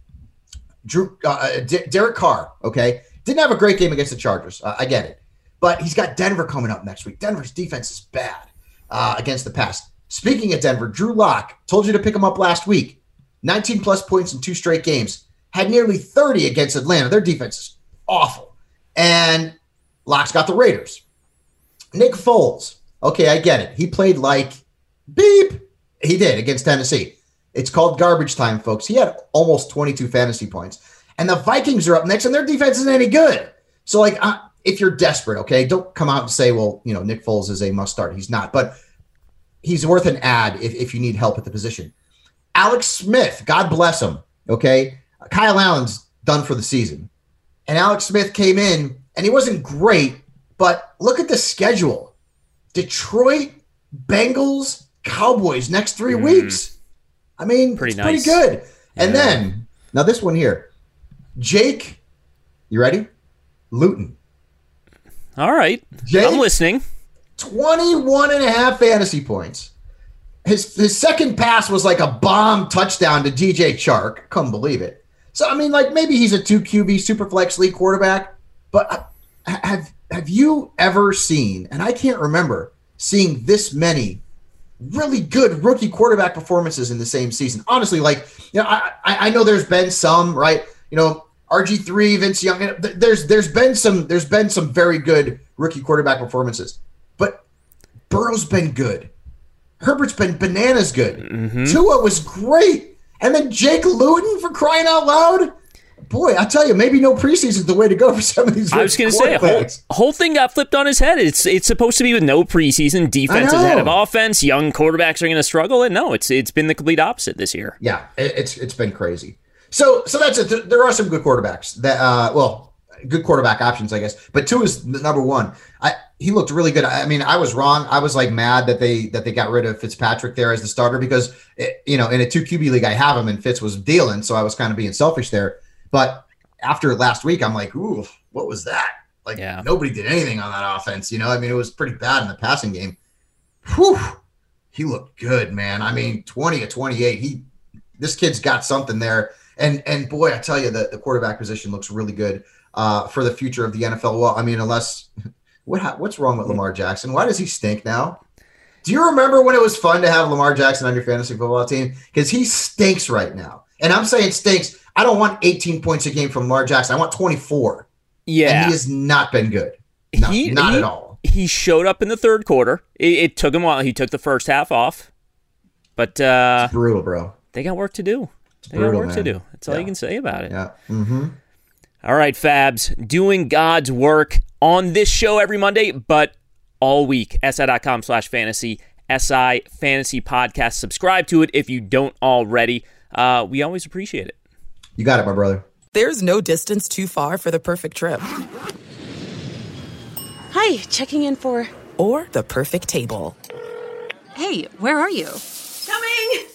Drew, uh, uh D- Derek Carr. Okay, didn't have a great game against the Chargers. Uh, I get it. But he's got Denver coming up next week. Denver's defense is bad uh, against the pass. Speaking of Denver, Drew Lock told you to pick him up last week. 19 plus points in two straight games. Had nearly 30 against Atlanta. Their defense is awful. And Lock's got the Raiders. Nick Foles. Okay, I get it. He played like beep. He did against Tennessee. It's called garbage time, folks. He had almost 22 fantasy points. And the Vikings are up next, and their defense isn't any good. So, like, if you're desperate, okay, don't come out and say, well, you know, Nick Foles is a must start. He's not, but he's worth an ad if, if you need help at the position. Alex Smith, God bless him. Okay. Kyle Allen's done for the season. And Alex Smith came in and he wasn't great, but look at the schedule Detroit, Bengals, Cowboys next three mm. weeks. I mean, pretty, nice. pretty good. Yeah. And then, now this one here Jake, you ready? Luton. All right. Jake, I'm listening. 21 and a half fantasy points. His his second pass was like a bomb touchdown to DJ Chark. Couldn't believe it. So I mean, like maybe he's a two QB super flex league quarterback, but have have you ever seen? And I can't remember seeing this many really good rookie quarterback performances in the same season. Honestly, like you know, I I know there's been some right. You know, RG three, Vince Young. There's there's been some there's been some very good rookie quarterback performances, but Burrow's been good. Herbert's been bananas good. Mm-hmm. Tua was great, and then Jake Luton for crying out loud. Boy, I tell you, maybe no preseason is the way to go for some of these. I was going to say, whole, whole thing got flipped on his head. It's it's supposed to be with no preseason. Defense is ahead of offense. Young quarterbacks are going to struggle, and no, it's it's been the complete opposite this year. Yeah, it's it's been crazy. So so that's it. There are some good quarterbacks that uh well good quarterback options, I guess. But Tua is number one. I he looked really good. I mean, I was wrong. I was like mad that they that they got rid of Fitzpatrick there as the starter because it, you know in a two QB league I have him and Fitz was dealing, so I was kind of being selfish there. But after last week, I'm like, ooh, what was that? Like yeah. nobody did anything on that offense. You know, I mean, it was pretty bad in the passing game. Whew, he looked good, man. I mean, 20 to 28. He this kid's got something there. And and boy, I tell you, the, the quarterback position looks really good uh, for the future of the NFL. Well, I mean, unless what what's wrong with Lamar Jackson? Why does he stink now? Do you remember when it was fun to have Lamar Jackson on your fantasy football team? Because he stinks right now. And I'm saying stinks. I don't want 18 points a game from Lamar Jackson. I want 24. Yeah. And he has not been good. No, he, not he, at all. He showed up in the third quarter. It, it, took him a while. He took the first half off. But uh, it's brutal, bro. They got work to do. It's they brutal, got work man. to do. That's all yeah. you can say about it. Yeah. Mm-hmm. All right, Fabs, doing God's work on this show every Monday, but all week. SI.com slash fantasy, SI Fantasy Podcast. Subscribe to it if you don't already. Uh, we always appreciate it. You got it, my brother. There's no distance too far for the perfect trip. Hi, checking in for. Or the perfect table. Hey, where are you? Coming!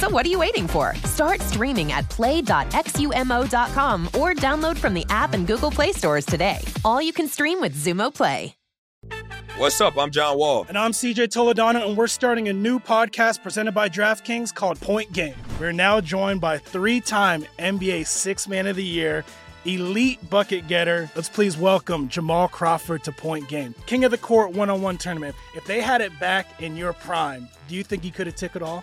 So what are you waiting for? Start streaming at play.xumo.com or download from the app and Google Play stores today. All you can stream with Xumo Play. What's up? I'm John Wall. And I'm CJ Toledano, and we're starting a new podcast presented by DraftKings called Point Game. We're now joined by three time NBA Six Man of the Year, elite bucket getter. Let's please welcome Jamal Crawford to Point Game. King of the Court one on one tournament. If they had it back in your prime, do you think you could have took it all?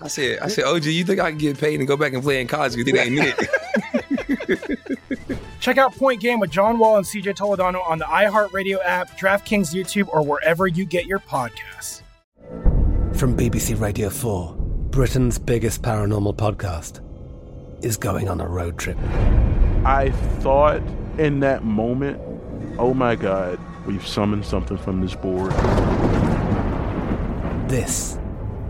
I said, I said, OG, you think I can get paid and go back and play in college? Because it ain't it. Check out Point Game with John Wall and CJ Toledano on the iHeartRadio app, DraftKings YouTube, or wherever you get your podcasts. From BBC Radio 4, Britain's biggest paranormal podcast is going on a road trip. I thought in that moment, oh my God, we've summoned something from this board. This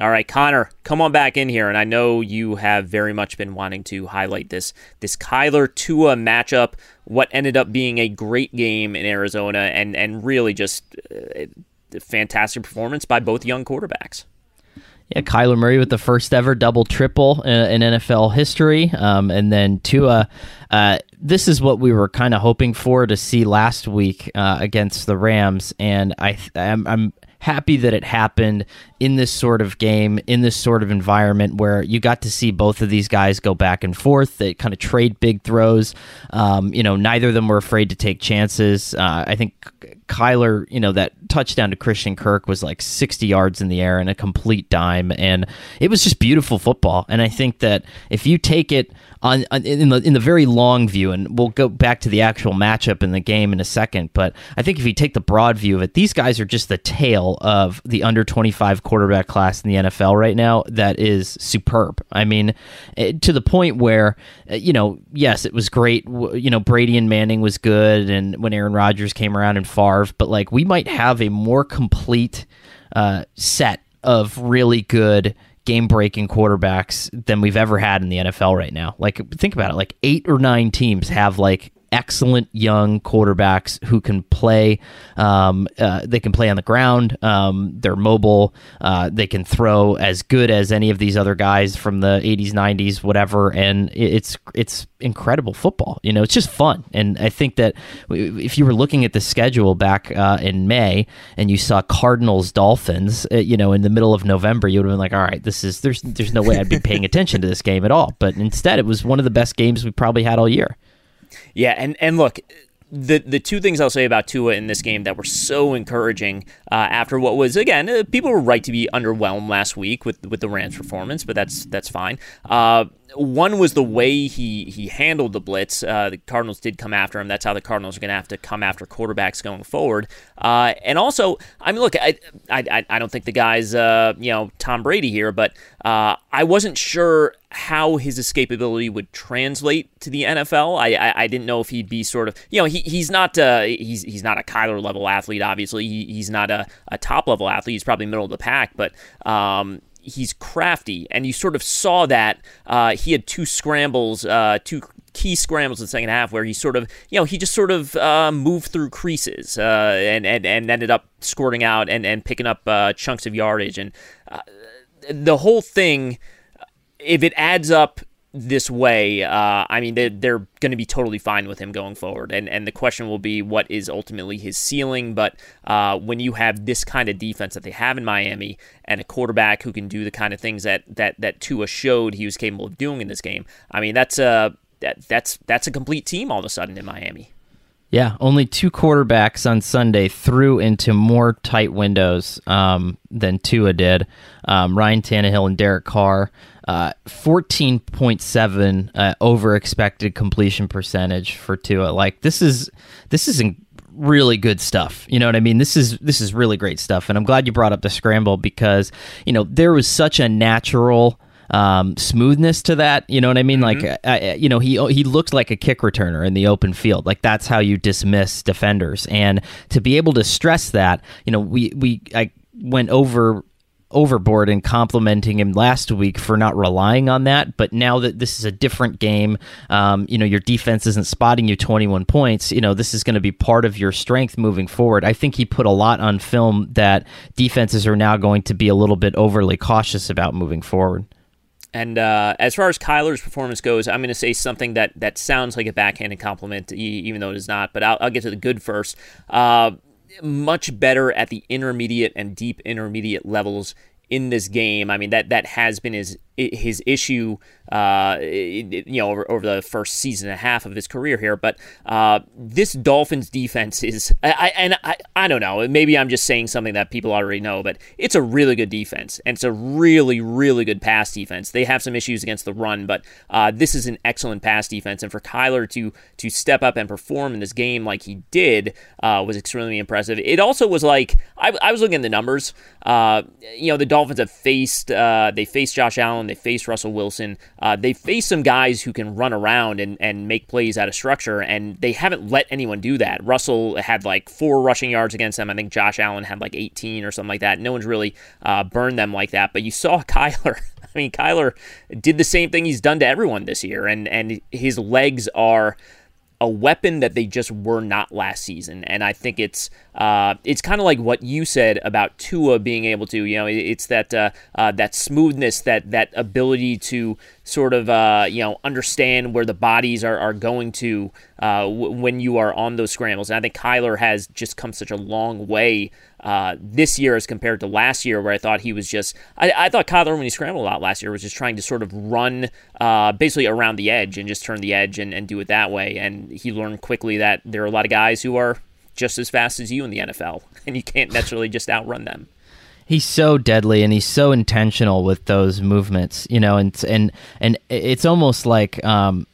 All right, Conor, come on back in here, and I know you have very much been wanting to highlight this this Kyler Tua matchup. What ended up being a great game in Arizona, and and really just uh, fantastic performance by both young quarterbacks. Yeah, Kyler Murray with the first ever double triple in NFL history, um, and then Tua. Uh, this is what we were kind of hoping for to see last week uh, against the Rams, and I I'm, I'm happy that it happened in this sort of game, in this sort of environment where you got to see both of these guys go back and forth. They kind of trade big throws. Um, you know, neither of them were afraid to take chances. Uh, I think Kyler, you know, that touchdown to Christian Kirk was like 60 yards in the air and a complete dime. And it was just beautiful football. And I think that if you take it on, on, in the in the very long view, and we'll go back to the actual matchup in the game in a second. But I think if you take the broad view of it, these guys are just the tail of the under twenty five quarterback class in the NFL right now. That is superb. I mean, eh, to the point where eh, you know, yes, it was great. You know, Brady and Manning was good, and when Aaron Rodgers came around and Favre, but like we might have a more complete uh, set of really good game breaking quarterbacks than we've ever had in the NFL right now. Like think about it, like 8 or 9 teams have like excellent young quarterbacks who can play. Um, uh, they can play on the ground. Um, they're mobile. Uh, they can throw as good as any of these other guys from the 80s, 90s, whatever. And it's it's incredible football. You know, it's just fun. And I think that if you were looking at the schedule back uh, in May and you saw Cardinals Dolphins, uh, you know, in the middle of November, you would have been like, all right, this is there's there's no way I'd be paying attention to this game at all. But instead, it was one of the best games we probably had all year. Yeah, and and look, the the two things I'll say about Tua in this game that were so encouraging uh, after what was again uh, people were right to be underwhelmed last week with with the Rams performance, but that's that's fine. Uh, one was the way he he handled the blitz. Uh, the Cardinals did come after him. That's how the Cardinals are going to have to come after quarterbacks going forward. Uh, and also, I mean, look, I I, I don't think the guy's uh, you know Tom Brady here, but uh, I wasn't sure how his escapability would translate to the NFL. I, I, I didn't know if he'd be sort of you know he, he's not uh, he's he's not a Kyler level athlete. Obviously, he, he's not a, a top level athlete. He's probably middle of the pack, but um, he's crafty, and you sort of saw that. Uh, he had two scrambles, uh, two key scrambles in the second half where he sort of, you know, he just sort of uh, moved through creases uh, and, and and ended up squirting out and and picking up uh, chunks of yardage, and uh, the whole thing. If it adds up this way, uh, I mean, they're, they're going to be totally fine with him going forward. And, and the question will be what is ultimately his ceiling. But uh, when you have this kind of defense that they have in Miami and a quarterback who can do the kind of things that, that, that Tua showed he was capable of doing in this game, I mean, that's a, that, that's, that's a complete team all of a sudden in Miami. Yeah, only two quarterbacks on Sunday threw into more tight windows um, than Tua did. Um, Ryan Tannehill and Derek Carr. Uh, 14.7 uh, over expected completion percentage for Tua. Like this is this is really good stuff. You know what I mean? This is this is really great stuff, and I'm glad you brought up the scramble because you know there was such a natural um, smoothness to that. You know what I mean? Mm-hmm. Like, uh, you know, he he looked like a kick returner in the open field. Like that's how you dismiss defenders, and to be able to stress that, you know, we we I went over overboard in complimenting him last week for not relying on that. But now that this is a different game, um, you know, your defense isn't spotting you 21 points. You know, this is going to be part of your strength moving forward. I think he put a lot on film that defenses are now going to be a little bit overly cautious about moving forward. And uh, as far as Kyler's performance goes, I'm going to say something that, that sounds like a backhanded compliment, even though it is not. But I'll, I'll get to the good first. Uh, much better at the intermediate and deep intermediate levels in this game. I mean that that has been his his issue, uh, you know, over, over, the first season and a half of his career here. But uh, this Dolphins defense is, I, and I, I don't know, maybe I'm just saying something that people already know, but it's a really good defense, and it's a really, really good pass defense. They have some issues against the run, but uh, this is an excellent pass defense, and for Kyler to to step up and perform in this game like he did uh, was extremely impressive. It also was like I, I was looking at the numbers. Uh, you know, the Dolphins have faced uh, they faced Josh Allen They face Russell Wilson. Uh, they face some guys who can run around and, and make plays out of structure, and they haven't let anyone do that. Russell had like four rushing yards against them. I think Josh Allen had like 18 or something like that. No one's really uh, burned them like that. But you saw Kyler. I mean, Kyler did the same thing he's done to everyone this year, and and his legs are a weapon that they just were not last season. And I think it's uh, it's kind of like what you said about Tua being able to, you know, it's that uh, uh, that smoothness, that that ability to sort of uh, you know understand where the bodies are, are going to uh, w- when you are on those scrambles. And I think Kyler has just come such a long way uh, this year as compared to last year, where I thought he was just. I, I, thought Kyler, when he scrambled a lot last year, was just trying to sort of run uh, basically around the edge and just turn the edge and, and do it that way. And he learned quickly that there are a lot of guys who are just as fast as you in the NFL, and you can't necessarily just outrun them. He's so deadly and he's so intentional with those movements, you know, and and and it's almost like um,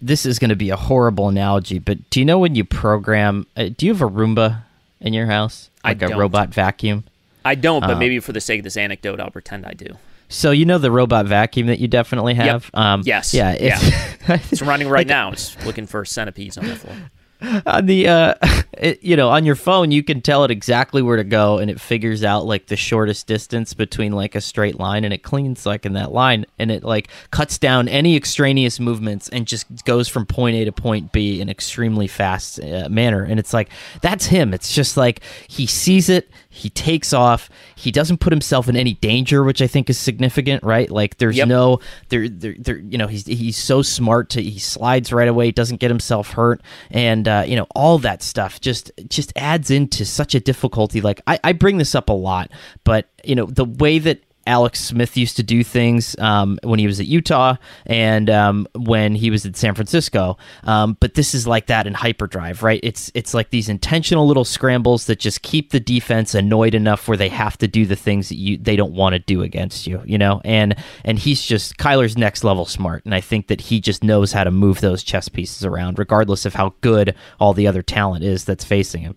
this is going to be a horrible analogy, but do you know when you program? Uh, do you have a Roomba in your house? like a robot vacuum? I don't, but um, maybe for the sake of this anecdote, I'll pretend I do. So you know the robot vacuum that you definitely have. Yep. Um, yes. Yeah. It's, yeah. it's running right now. It's looking for centipedes on the floor. on the uh it, you know on your phone you can tell it exactly where to go and it figures out like the shortest distance between like a straight line and it cleans like in that line and it like cuts down any extraneous movements and just goes from point A to point B in extremely fast uh, manner. And it's like that's him. It's just like he sees it he takes off. He doesn't put himself in any danger which i think is significant right? Like there's yep. no there, there there you know he's he's so smart to he slides right away doesn't get himself hurt. And uh, you know all that stuff just just adds into such a difficulty. Like I, I bring this up a lot but you know the way that Alex Smith used to do things um, when he was at Utah and um, when he was at San Francisco. Um, but this is like that in hyperdrive, right? It's it's like these intentional little scrambles that just keep the defense annoyed enough where they have to do the things that you they don't want to do against you, you know. And and he's just Kyler's next level smart, and I think that he just knows how to move those chess pieces around, regardless of how good all the other talent is that's facing him.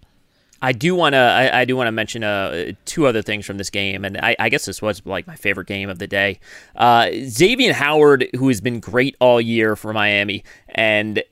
I do want to. I, I, do want to mention uh, two other things from this game, and I, I, guess this was like my favorite game of the day. Uh, Xavier Howard, who has been great all year for Miami, and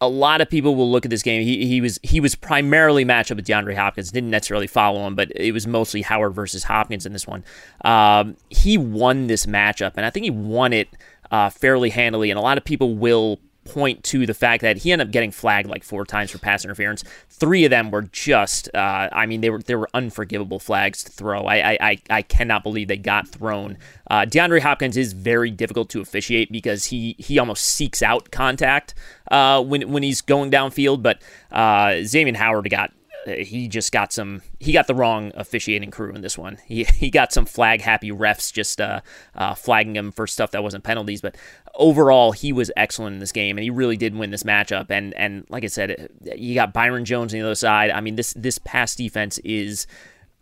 a lot of people will look at this game. He, he was he was primarily matched up with DeAndre Hopkins. Didn't necessarily follow him, but it was mostly Howard versus Hopkins in this one. Um, he won this matchup, and I think he won it uh, fairly handily. And a lot of people will point to the fact that he ended up getting flagged like four times for pass interference. Three of them were just, uh, I mean, they were they were unforgivable flags to throw. I I, I cannot believe they got thrown. Uh, DeAndre Hopkins is very difficult to officiate because he he almost seeks out contact uh, when when he's going downfield. But uh, Xavier Howard got he just got some he got the wrong officiating crew in this one. He, he got some flag happy refs just uh, uh, flagging him for stuff that wasn't penalties but overall he was excellent in this game and he really did win this matchup. And and like i said you got byron jones on the other side. I mean this this pass defense is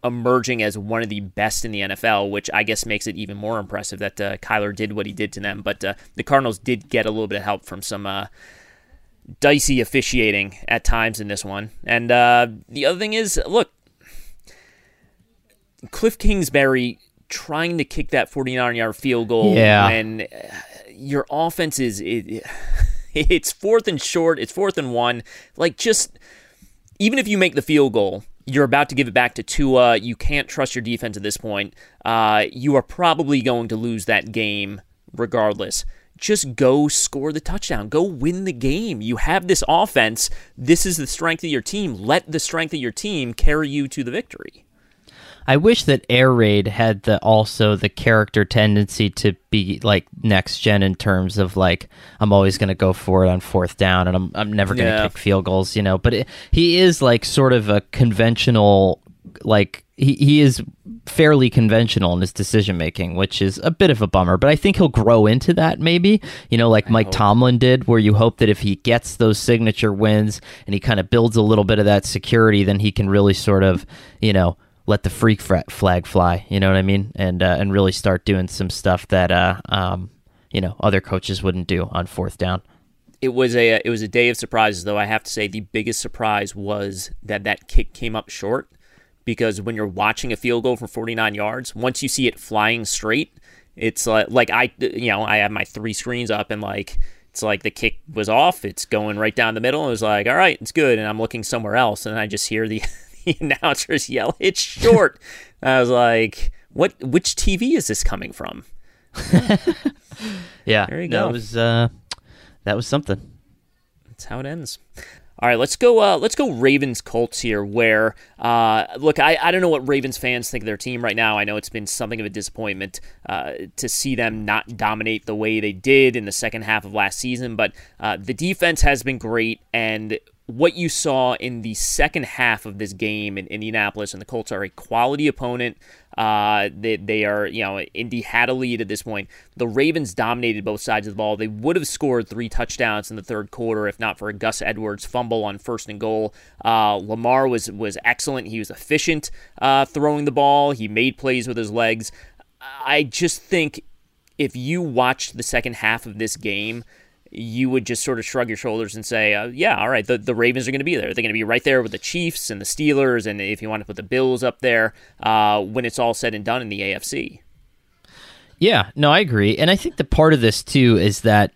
emerging as one of the best in the NFL, which I guess makes it even more impressive that uh, Kyler did what he did to them. But uh, the Cardinals did get a little bit of help from some uh, dicey officiating at times in this one. And uh, the other thing is, look, Kliff Kingsbury trying to kick that 49 yard field goal yeah. when uh, your offense is it, it's fourth and short, it's fourth and one. Like just even if you make the field goal, you're about to give it back to Tua. You can't trust your defense at this point. Uh, you are probably going to lose that game regardless just go score the touchdown. Go win the game. You have this offense. This is the strength of your team. Let the strength of your team carry you to the victory. I wish that Air Raid had the also the character tendency to be like next gen in terms of like I'm always going to go for it on fourth down and I'm I'm never going to yeah. kick field goals, you know. But it, he is like sort of a conventional like he, he is fairly conventional in his decision making, which is a bit of a bummer. But I think he'll grow into that maybe, you know, like I Mike hope. Tomlin did, where you hope that if he gets those signature wins and he kind of builds a little bit of that security, then he can really sort of, you know, let the freak flag fly. You know what I mean? And uh, and really start doing some stuff that uh, um, you know other coaches wouldn't do on fourth down. It was a it was a day of surprises, though. I have to say the biggest surprise was that that kick came up short because when you're watching a field goal from 49 yards, once you see it flying straight, it's like like I you know I have my three screens up and like it's like the kick was off. It's going right down the middle. And it was like, all right, it's good. And I'm looking somewhere else, and I just hear the, the announcers yell, "It's short." I was like, what? Which TV is this coming from? yeah, there you go. that was uh, that was something. That's how it ends. All right, let's go. Uh, let's go Ravens Colts here. Where uh, look, I, I don't know what Ravens fans think of their team right now. I know it's been something of a disappointment uh, to see them not dominate the way they did in the second half of last season. But uh, the defense has been great, and what you saw in the second half of this game in Indianapolis, and the Colts are a quality opponent. Uh, they, they are, you know, Indy had a lead at this point. The Ravens dominated both sides of the ball. They would have scored three touchdowns in the third quarter if not for a Gus Edwards fumble on first and goal. Uh, Lamar was was excellent. He was efficient uh, throwing the ball. He made plays with his legs. I just think if you watched the second half of this game, you would just sort of shrug your shoulders and say, uh, yeah, all right, the, the Ravens are going to be there. They're going to be right there with the Chiefs and the Steelers, and if you want to put the Bills up there uh, when it's all said and done in the AFC. Yeah, no, I agree. And I think the part of this, too, is that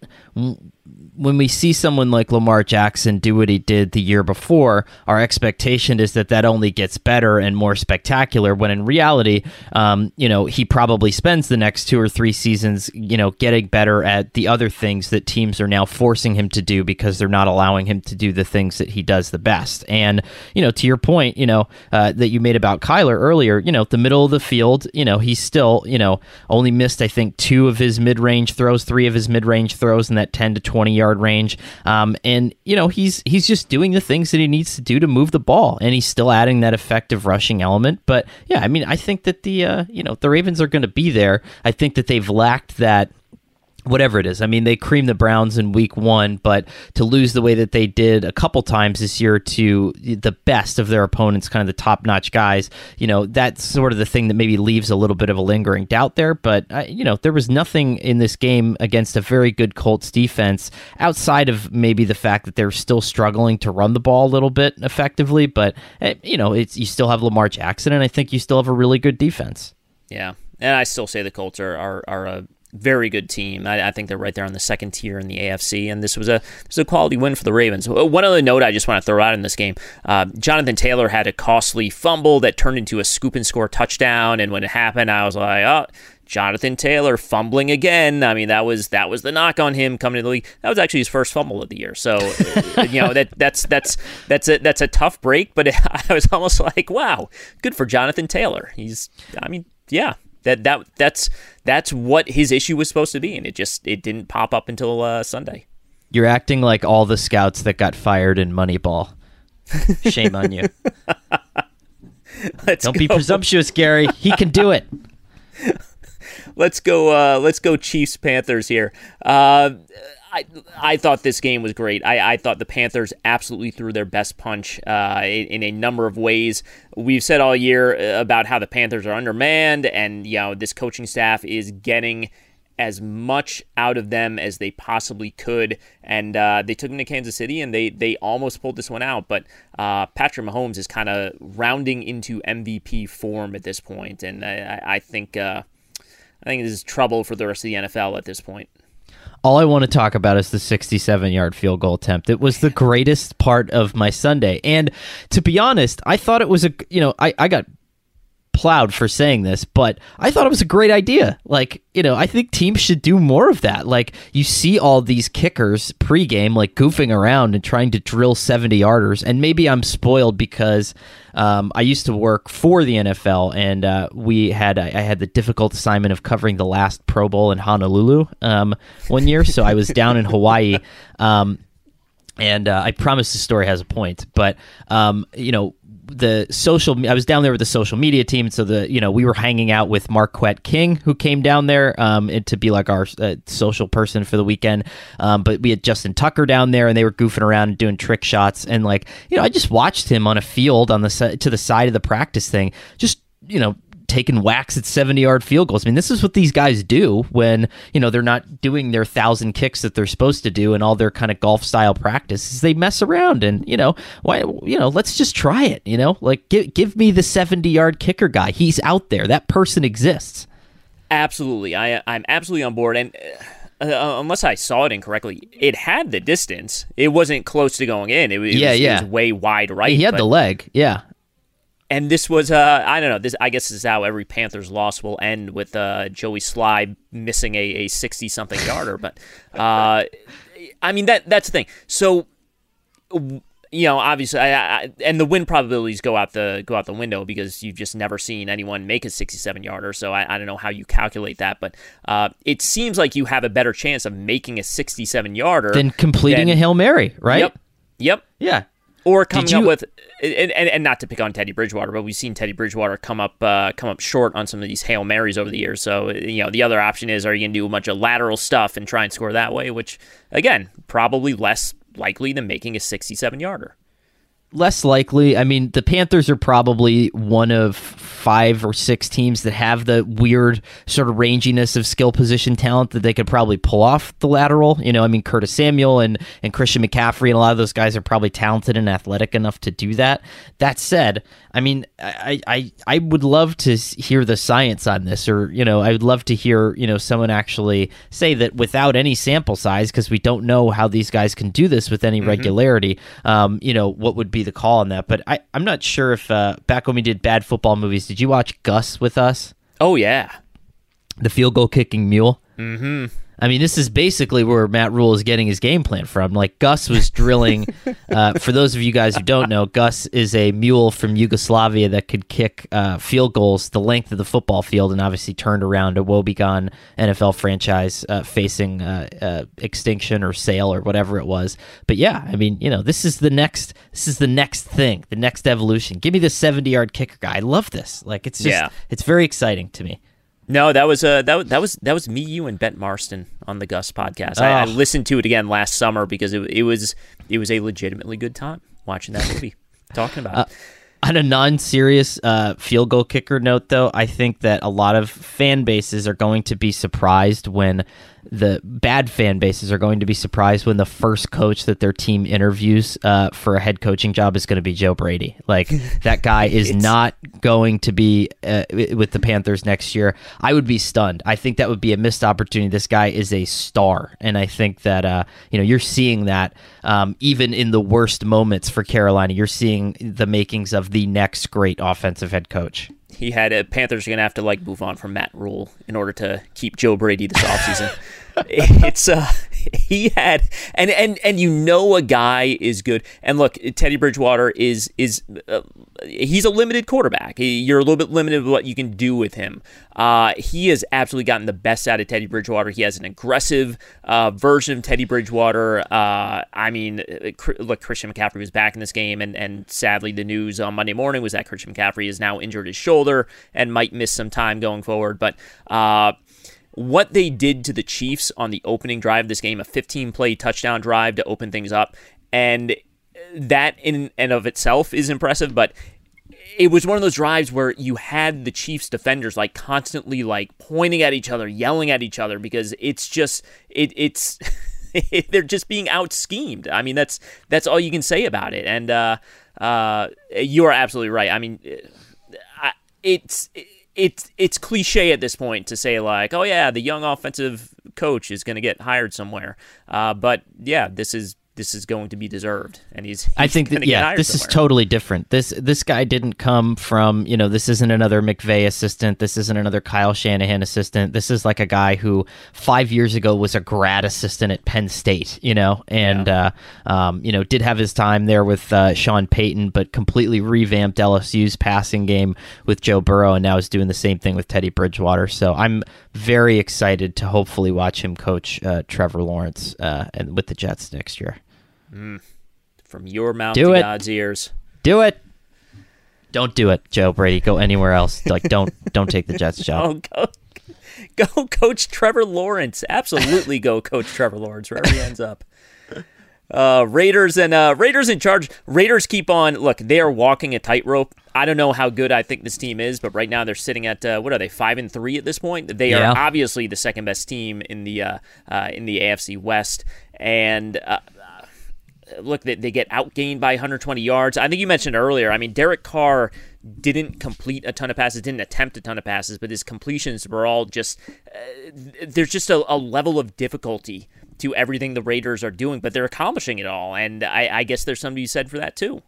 when we see someone like Lamar Jackson do what he did the year before, our expectation is that that only gets better and more spectacular. When in reality, um, you know, he probably spends the next two or three seasons, you know, getting better at the other things that teams are now forcing him to do because they're not allowing him to do the things that he does the best. And you know, to your point, you know, uh, that you made about Kyler earlier, you know, the middle of the field, you know, he's still, you know, only missed I think two of his mid-range throws, three of his mid-range throws in that ten to twenty yard range. Um, and you know he's he's just doing the things that he needs to do to move the ball, and he's still adding that effective rushing element. But yeah, I mean, I think that the uh, you know the Ravens are going to be there. I think that they've lacked that whatever it is. I mean, they creamed the Browns in week one, but to lose the way that they did a couple times this year to the best of their opponents, kind of the top notch guys, you know, that's sort of the thing that maybe leaves a little bit of a lingering doubt there. But, uh, you know, there was nothing in this game against a very good Colts defense outside of maybe the fact that they're still struggling to run the ball a little bit effectively. But, eh, you know, it's you still have Lamar Jackson, and I think you still have a really good defense. Yeah. And I still say the Colts are, are, are a very good team. I, I, think they're right there on the second tier in the AFC, and this was a this was a quality win for the Ravens. One other note I just want to throw out in this game: uh, Jonathan Taylor had a costly fumble that turned into a scoop and score touchdown, and when it happened, I was like, oh. Jonathan Taylor fumbling again. I mean, that was that was the knock on him coming to the league. That was actually his first fumble of the year. So, uh, you know that that's that's that's a that's a tough break. But I was almost like, wow, good for Jonathan Taylor. He's, I mean, yeah, that that that's that's what his issue was supposed to be, and it just it didn't pop up until uh, Sunday. You're acting like all the scouts that got fired in Moneyball. Shame on you. Let's Don't go. be presumptuous, Gary. He can do it. let's go. Uh, let's go. Chiefs Panthers here. Uh, I I thought this game was great. I, I thought the Panthers absolutely threw their best punch uh, in, in, a number of ways. We've said all year about how the Panthers are undermanned, and you know this coaching staff is getting as much out of them as they possibly could, and uh, they took them to Kansas City, and they they almost pulled this one out. But uh, Patrick Mahomes is kind of rounding into MVP form at this point, and I, I think uh, I think this is trouble for the rest of the NFL at this point. All I want to talk about is the 67 yard field goal attempt. It was the greatest part of my Sunday. And to be honest, I thought it was a, you know, I, I got plowed for saying this, but I thought it was a great idea. Like, you know, I think teams should do more of that. Like, you see all these kickers pregame, like goofing around and trying to drill 70 yarders. And maybe I'm spoiled because um, I used to work for the NFL, and uh, we had I had the difficult assignment of covering the last Pro Bowl in Honolulu um, one year. So I was down in Hawaii. Um, and uh, I promise the story has a point, but um, you know, the social I was down there with the social media team so the you know we were hanging out with Marquette King who came down there um, to be like our uh, social person for the weekend. Um, but we had Justin Tucker down there and they were goofing around doing trick shots. And like you know I just watched him on a field on the to the side of the practice thing just you know taking whacks at 70 yard field goals. I mean, this is what these guys do when, you know, they're not doing their thousand kicks that they're supposed to do and all their kind of golf style practice practices. They mess around and, you know, why, you know, let's just try it, you know, like give, give me the 70 yard kicker guy. He's out there. That person exists. Absolutely, I I'm absolutely on board. And uh, uh, unless I saw it incorrectly, it had the distance. It wasn't close to going in. It, it Yeah, was, it yeah. was way wide right. he had the leg. Yeah. And this was uh I don't know this I guess this is how every Panthers loss will end with uh Joey Slye missing a a sixty something yarder but uh I mean that that's the thing so you know obviously I, I, and the win probabilities go out the go out the window because you've just never seen anyone make a 67 yarder so I, I don't know how you calculate that but uh it seems like you have a better chance of making a 67 yarder than completing than- a Hail Mary, right? Yep. Yep. Yeah. Or coming up with, and, and, and not to pick on Teddy Bridgewater, but we've seen Teddy Bridgewater come up uh, come up short on some of these hail marys over the years. So you know the other option is, are you going to do a bunch of lateral stuff and try and score that way? Which again, probably less likely than making a sixty-seven yarder. Less likely. I mean, the Panthers are probably one of five or six teams that have the weird sort of ranginess of skill position talent that they could probably pull off the lateral. You know, I mean, Curtis Samuel and, and Christian McCaffrey and a lot of those guys are probably talented and athletic enough to do that. That said, I mean, I, I, I would love to hear the science on this, or, you know, I would love to hear, you know, someone actually say that without any sample size, because we don't know how these guys can do this with any regularity, um, you know, what would be the call on that. But I, I'm not sure if, uh, back when we did bad football movies, did you watch Gus with us? Oh, yeah. The field goal kicking mule? Mm-hmm. I mean, this is basically where Matt Rhule is getting his game plan from. Like Gus was drilling. uh, for those of you guys who don't know, Gus is a mule from Yugoslavia that could kick uh, field goals the length of the football field, and obviously turned around a woebegone NFL franchise uh, facing uh, uh, extinction or sale or whatever it was. But yeah, I mean, you know, this is the next. This is the next thing, the next evolution. Give me the seventy-yard kicker guy. I love this. Like it's just, Yeah. it's very exciting to me. No, that was uh, that was that was that was me, you, and Bent Marston on the Gus podcast. I, I Oh. listened to it again last summer because it, it was it was a legitimately good time watching that movie, talking about Uh, it. on a non-serious uh, field goal kicker note, though, I think that a lot of fan bases are going to be surprised when the bad fan bases are going to be surprised when the first coach that their team interviews uh, for a head coaching job is going to be Joe Brady. Like that guy is not going to be uh, with the Panthers next year. I would be stunned. I think that would be a missed opportunity. This guy is a star, and I think that uh, you know you're seeing that um, even in the worst moments for Carolina. You're seeing the makings of the next great offensive head coach. He had uh, Panthers are gonna have to like move on from Matt Rhule in order to keep Joe Brady this offseason. It's uh he had and and and you know a guy is good. And look Teddy Bridgewater is is uh, he's a limited quarterback. You're a little bit limited with what you can do with him. Uh he has absolutely gotten the best out of Teddy Bridgewater. He has an aggressive uh version of Teddy Bridgewater. Uh I mean look Christian McCaffrey was back in this game and and sadly the news on Monday morning was that Christian McCaffrey is now injured his shoulder and might miss some time going forward. But uh what they did to the Chiefs on the opening drive of this game, a 15 play touchdown drive to open things up. And that in and of itself is impressive, but it was one of those drives where you had the Chiefs defenders like constantly like pointing at each other, yelling at each other because it's just it it's they're just being out schemed. I mean that's that's all you can say about it. And uh uh you are absolutely right. I mean I, it's it's it's cliche at this point to say like, oh yeah, the young offensive coach is going to get hired somewhere. Uh, but yeah, this is this is going to be deserved, and he's. I think that yeah, this is totally different. This this guy didn't come from you know this isn't another McVay assistant. This isn't another Kyle Shanahan assistant. This is like a guy who five years ago was a grad assistant at Penn State. You know, and uh, um, you know did have his time there with uh, Sean Payton, but completely revamped LSU's passing game with Joe Burrow, and now is doing the same thing with Teddy Bridgewater. So I'm very excited to hopefully watch him coach uh, Trevor Lawrence uh, and with the Jets next year. Mm. From your mouth Do to it. God's ears. Do it. Don't do it, Joe Brady. Go anywhere else. Like don't don't take the Jets job. Oh, go, go, Coach Trevor Lawrence. Absolutely, go, Coach Trevor Lawrence, wherever he ends up. Uh, Raiders and uh, Raiders in charge. Raiders keep on. Look, they are walking a tightrope. I don't know how good I think this team is, but right now they're sitting at uh, what are they five and three at this point? They Yeah. are obviously the second best team in the uh, uh, in the AFC West, and uh, look, they, they get outgained by 120 yards. I think you mentioned earlier. I mean, Derek Carr didn't complete a ton of passes, didn't attempt a ton of passes, but his completions were all just. Uh, there's just a, a, level of difficulty to everything the Raiders are doing, but they're accomplishing it all, and I, I guess there's something you said for that too.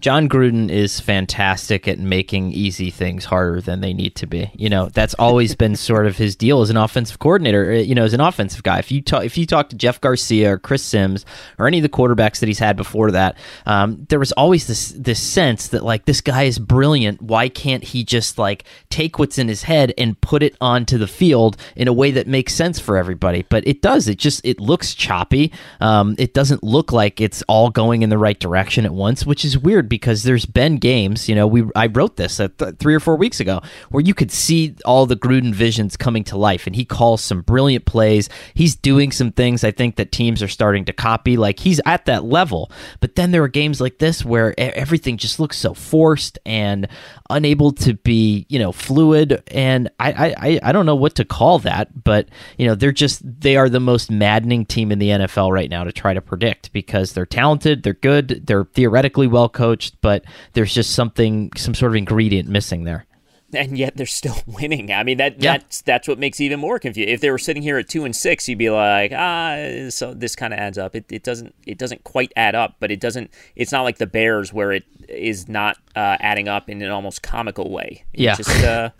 Jon Gruden is fantastic at making easy things harder than they need to be. You know, that's always been sort of his deal as an offensive coordinator. Uh, you know, as an offensive guy, if you talk if you talk to Jeff Garcia or Chris Sims or any of the quarterbacks that he's had before that, um, there was always this this sense that like this guy is brilliant. Why can't he just like take what's in his head and put it onto the field in a way that makes sense for everybody? But it does. It just it looks choppy. Um, it doesn't look like it's all going in the right direction at once, which is weird weird because there's been games, you know, we I wrote this uh, th- three or four weeks ago where you could see all the Gruden visions coming to life, and he calls some brilliant plays. He's doing some things I think that teams are starting to copy. Like he's at that level, but then there are games like this where everything just looks so forced and unable to be, you know, fluid. And I I I don't know what to call that, but you know, they're just they are the most maddening team in the NFL right now to try to predict because they're talented, they're good, they're theoretically well coached coached, but there's just something, some sort of ingredient missing there. And yet they're still winning. I mean that yeah. that's that's what makes it even more confusing. If they were sitting here at two and six, you'd be like, ah, so this kind of adds up. It, it doesn't it doesn't quite add up, but it doesn't. It's not like the Bears where it is not uh, adding up in an almost comical way. Yeah, just, uh,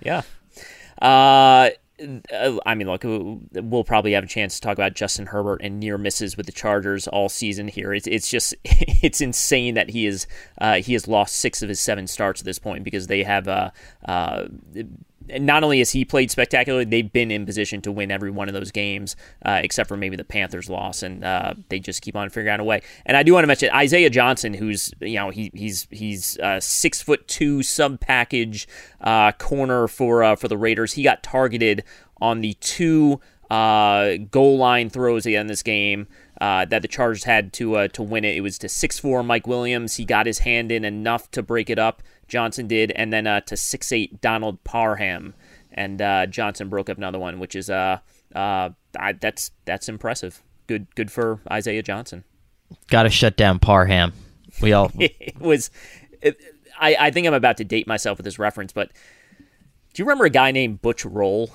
yeah. Uh, I mean, look, we'll probably have a chance to talk about Justin Herbert and near misses with the Chargers all season here. It's it's just it's insane that he is uh, he has lost six of his seven starts at this point because they have uh, uh not only has he played spectacularly, they've been in position to win every one of those games, uh, except for maybe the Panthers' loss, and uh, they just keep on figuring out a way. And I do want to mention Isaiah Johnson, who's you know he he's he's uh, six foot two sub package corner for uh, for the Raiders. He got targeted on the two uh, goal line throws in this game. Uh, that the Chargers had to uh, to win it. It was to six four Mike Williams. He got his hand in enough to break it up. Johnson did, and then uh, to six eight Donald Parham, and uh, Johnson broke up another one, which is uh, uh I, that's that's impressive. Good good for Isaiah Johnson. Got to shut down Parham. We all it was. It, I I think I'm about to date myself with this reference, but do you remember a guy named Butch Rolle?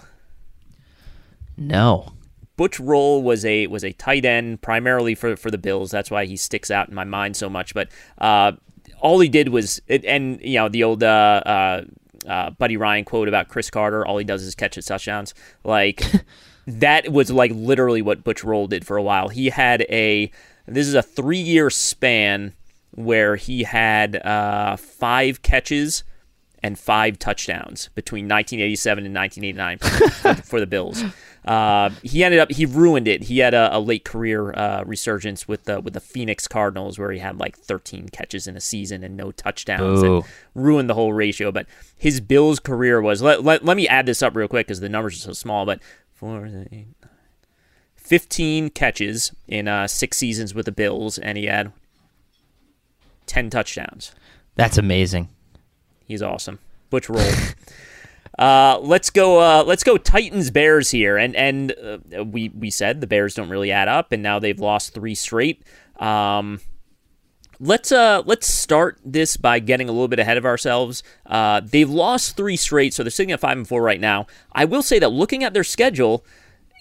No. Butch Rolle was a was a tight end primarily for for the Bills. That's why he sticks out in my mind so much. But uh, all he did was, and you know, the old uh, uh, uh, Buddy Ryan quote about Cris Carter: "All he does is catch his touchdowns." Like that was like literally what Butch Rolle did for a while. He had a this is a three year span where he had uh, five catches and five touchdowns between 1987 and 1989 for, for the Bills. Uh, he ended up he ruined it. He had a, a late career uh, resurgence with the with the Phoenix Cardinals, where he had like 13 catches in a season and no touchdowns, Ooh. and ruined the whole ratio. But his Bills career was let, let, let me add this up real quick because the numbers are so small. But four, eight, nine, 15 catches in uh, six seasons with the Bills, and he had 10 touchdowns. That's amazing. He's awesome. Butch Rolle. Uh, let's go. Uh, let's go. Titans Bears here, and and uh, we we said the Bears don't really add up, and now they've lost three straight. Um, let's uh let's start this by getting a little bit ahead of ourselves. Uh, they've lost three straight, so they're sitting at five and four right now. I will say that looking at their schedule,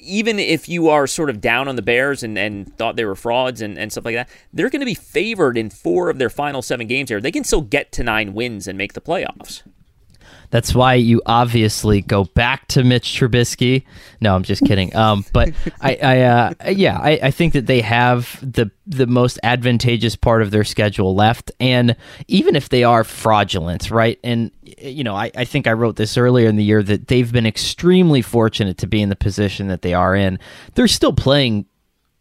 even if you are sort of down on the Bears and, and thought they were frauds and, and stuff like that, they're going to be favored in four of their final seven games here. They can still get to nine wins and make the playoffs. That's why you obviously go back to Mitch Trubisky. No, I'm just kidding. Um, but I, I uh, yeah, I, I think that they have the the most advantageous part of their schedule left, and even if they are fraudulent, right? And you know, I, I think I wrote this earlier in the year that they've been extremely fortunate to be in the position that they are in. They're still playing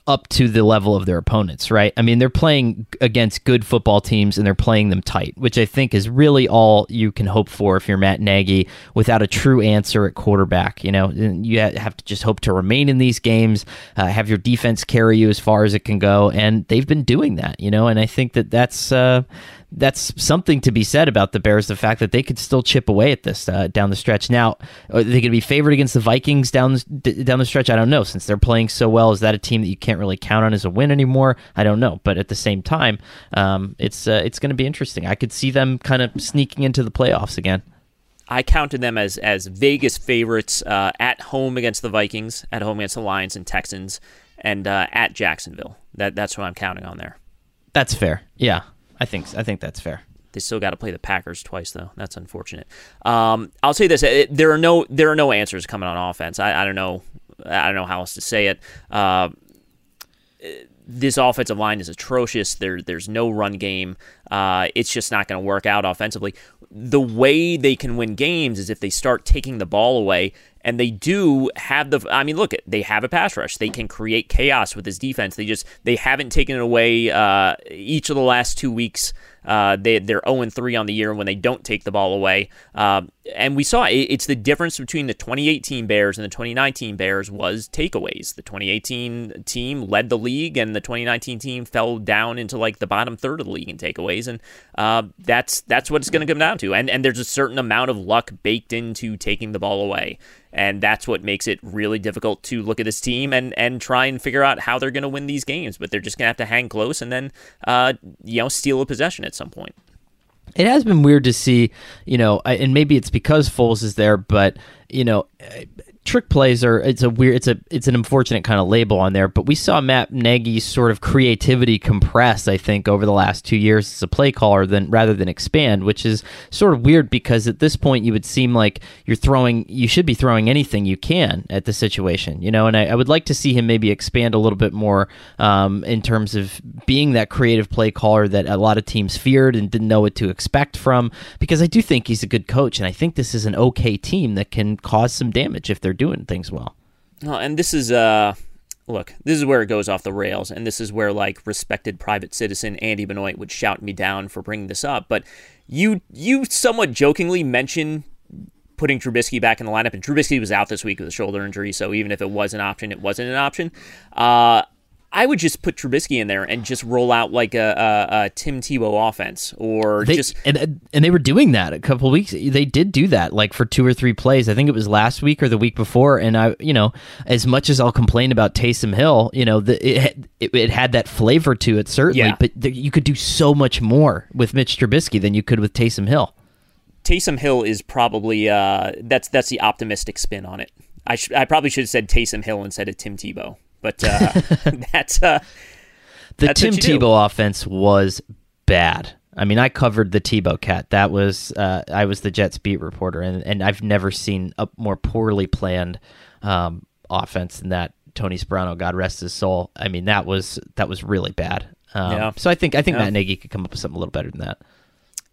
up to the level of their opponents, right? I mean, they're playing against good football teams and they're playing them tight, which I think is really all you can hope for if you're Matt Nagy without a true answer at quarterback. You know, you have to just hope to remain in these games, uh, have your defense carry you as far as it can go, and they've been doing that, you know, and I think that that's. Uh, that's something to be said about the Bears. The fact that they could still chip away at this uh, down the stretch. Now, are they going to be favored against the Vikings down down the stretch? I don't know. Since they're playing so well, is that a team that you can't really count on as a win anymore? I don't know. But at the same time, um, it's uh, it's going to be interesting. I could see them kind of sneaking into the playoffs again. I counted them as as Vegas favorites uh, at home against the Vikings, at home against the Lions and Texans, and uh, at Jacksonville. That that's what I'm counting on there. That's fair. Yeah, I think I think that's fair. They still got to play the Packers twice, though. That's unfortunate. Um, I'll say this: it, there are no there are no answers coming on offense. I, I, don't know. I don't know how else to say it. Uh, this offensive line is atrocious. There, there's no run game. Uh, it's just not going to work out offensively the way they can win games is if they start taking the ball away and they do have the i mean look they have a pass rush they can create chaos with this defense they just they haven't taken it away uh, each of the last two weeks uh, they, they're 0 and 3 on the year when they don't take the ball away. Uh, and we saw it, it's the difference between the 2018 Bears and the 2019 Bears was takeaways. The 2018 team led the league, and the 2019 team fell down into like the bottom third of the league in takeaways. And uh, that's that's what it's going to come down to. And and there's a certain amount of luck baked into taking the ball away and that's what makes it really difficult to look at this team and and try and figure out how they're going to win these games. But they're just going to have to hang close and then uh, you know steal a possession at some point. It has been weird to see, you know, and maybe it's because Foles is there, but you know, trick plays are it's a weird it's a it's an unfortunate kind of label on there but we saw matt nagy's sort of creativity compress i think over the last two years as a play caller than rather than expand which is sort of weird because at this point you would seem like you're throwing you should be throwing anything you can at the situation you know and i, I would like to see him maybe expand a little bit more um, in terms of being that creative play caller that a lot of teams feared and didn't know what to expect from because i do think he's a good coach and i think this is an okay team that can cause some damage if they're doing things well. well and this is uh look, this is where it goes off the rails, and this is where like respected private citizen Andy Benoit would shout me down for bringing this up. But you you somewhat jokingly mention putting Trubisky back in the lineup, and Trubisky was out this week with a shoulder injury, so even if it was an option, it wasn't an option. Uh, I would just put Trubisky in there and just roll out like a, a, a Tim Tebow offense, or they, just and and they were doing that a couple weeks. They did do that like for two or three plays. I think it was last week or the week before. And I, you know, as much as I'll complain about Taysom Hill, you know, the, it, it, it had that flavor to it certainly, yeah. but the, you could do so much more with Mitch Trubisky than you could with Taysom Hill. Taysom Hill is probably uh, that's that's the optimistic spin on it. I sh- I probably should have said Taysom Hill instead of Tim Tebow. But uh, that's uh, the that's Tim Tebow do. offense was bad. I mean, I covered the Tebow cat. That was uh, I was the Jets beat reporter, and, and I've never seen a more poorly planned um, offense than that. Tony Sparano, God rest his soul. I mean, that was that was really bad. Um, yeah. So I think I think yeah. Matt Nagy could come up with something a little better than that.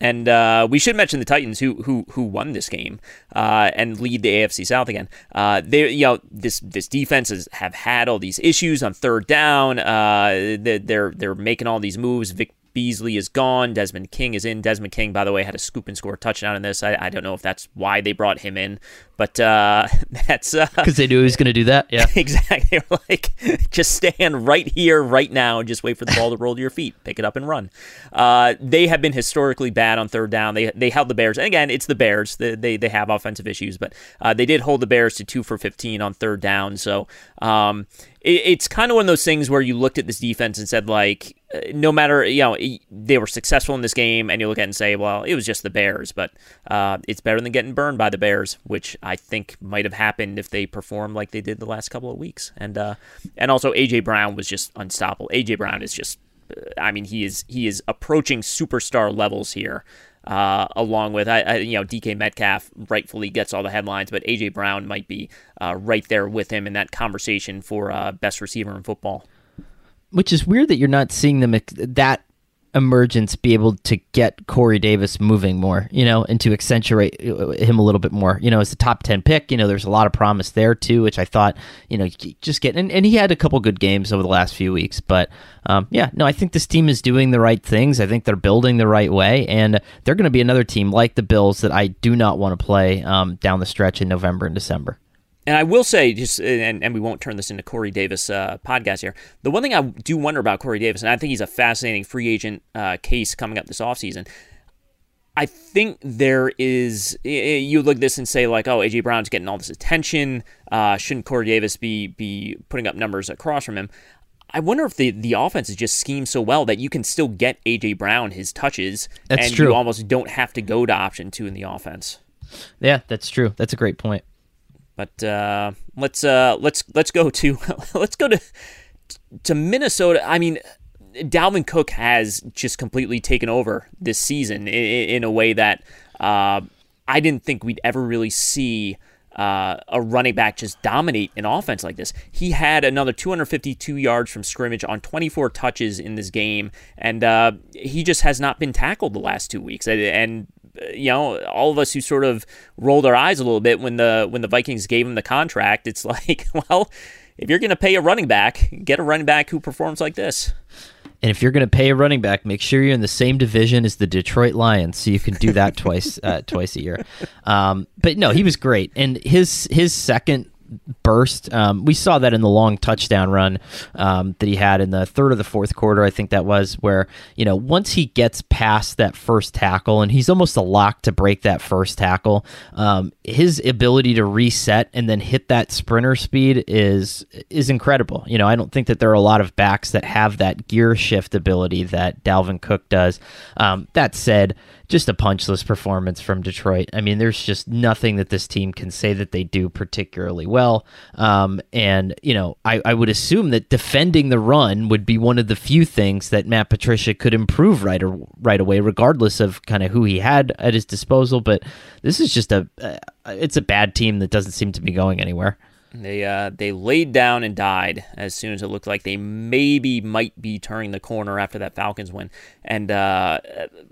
And uh, we should mention the Titans, who who who won this game uh, and lead the AFC South again. Uh, they, you know, this this defense has have had all these issues on third down. Uh, they're they're making all these moves. Vic Beasley is gone. Desmond King is in. Desmond King, by the way, had a scoop and score touchdown in this. I, I don't know if that's why they brought him in, but uh, that's because uh, they knew he was going to do that. Yeah, exactly. They were like, just stand right here, right now, and just wait for the ball to roll to your feet, pick it up and run. Uh, they have been historically bad on third down. They they held the Bears, and again, it's the Bears. They they, they have offensive issues, but uh, they did hold the Bears to two for fifteen on third down. So um, it, it's kind of one of those things where you looked at this defense and said like no matter you know they were successful in this game and you look at it and say well it was just the bears but uh, it's better than getting burned by the bears which i think might have happened if they performed like they did the last couple of weeks. And uh, and also aj brown was just unstoppable. Aj brown is just i mean he is he is approaching superstar levels here uh, along with I, I, you know DK Metcalf rightfully gets all the headlines, but AJ Brown might be uh, right there with him in that conversation for uh, best receiver in football. Which is weird that you're not seeing them that emergence be able to get Corey Davis moving more, you know, and to accentuate uh, him a little bit more. You know, as a top 10 pick, you know, there's a lot of promise there too, which I thought, you know, just get, and, and he had a couple good games over the last few weeks. But um, yeah, no, I think this team is doing the right things. I think they're building the right way. And they're going to be another team like the Bills that I do not want to play um, down the stretch in November and December. And I will say, just and, and we won't turn this into Corey Davis uh, podcast here. The one thing I do wonder about Corey Davis, and I think he's a fascinating free agent uh, case coming up this offseason. I think there is. You look at this and say like, "Oh, AJ Brown's getting all this attention. Uh, shouldn't Corey Davis be be putting up numbers across from him?" I wonder if the, the offense is just schemed so well that you can still get AJ Brown his touches, That's and true. you almost don't have to go to option two in the offense. Yeah, that's true. That's a great point. But uh, let's uh, let's let's go to let's go to to Minnesota. I mean, Dalvin Cook has just completely taken over this season in, in a way that uh, I didn't think we'd ever really see. Uh, a running back just dominate an offense like this. He had another 252 yards from scrimmage on 24 touches in this game, and uh, he just has not been tackled the last two weeks. And, you know, all of us who sort of rolled our eyes a little bit when the when the Vikings gave him the contract, it's like, well, if you're going to pay a running back, get a running back who performs like this. And if you're going to pay a running back, make sure you're in the same division as the Detroit Lions, so you can do that twice uh, twice a year. Um, but no, he was great, and his his second burst. Um, we saw that in the long touchdown run um, that he had in the third or the fourth quarter. I think that was where you know once he gets past that first tackle, and he's almost a lock to break that first tackle. Um, his ability to reset and then hit that sprinter speed is is incredible. You know, I don't think that there are a lot of backs that have that gear shift ability that Dalvin Cook does. Um, that said, just a punchless performance from Detroit. I mean, there's just nothing that this team can say that they do particularly well. Um, and, you know, I, I would assume that defending the run would be one of the few things that Matt Patricia could improve right, or, right away, regardless of kind of who he had at his disposal. But this is just a, uh, it's a bad team that doesn't seem to be going anywhere. They uh, they laid down and died as soon as it looked like they maybe might be turning the corner after that Falcons win. And uh,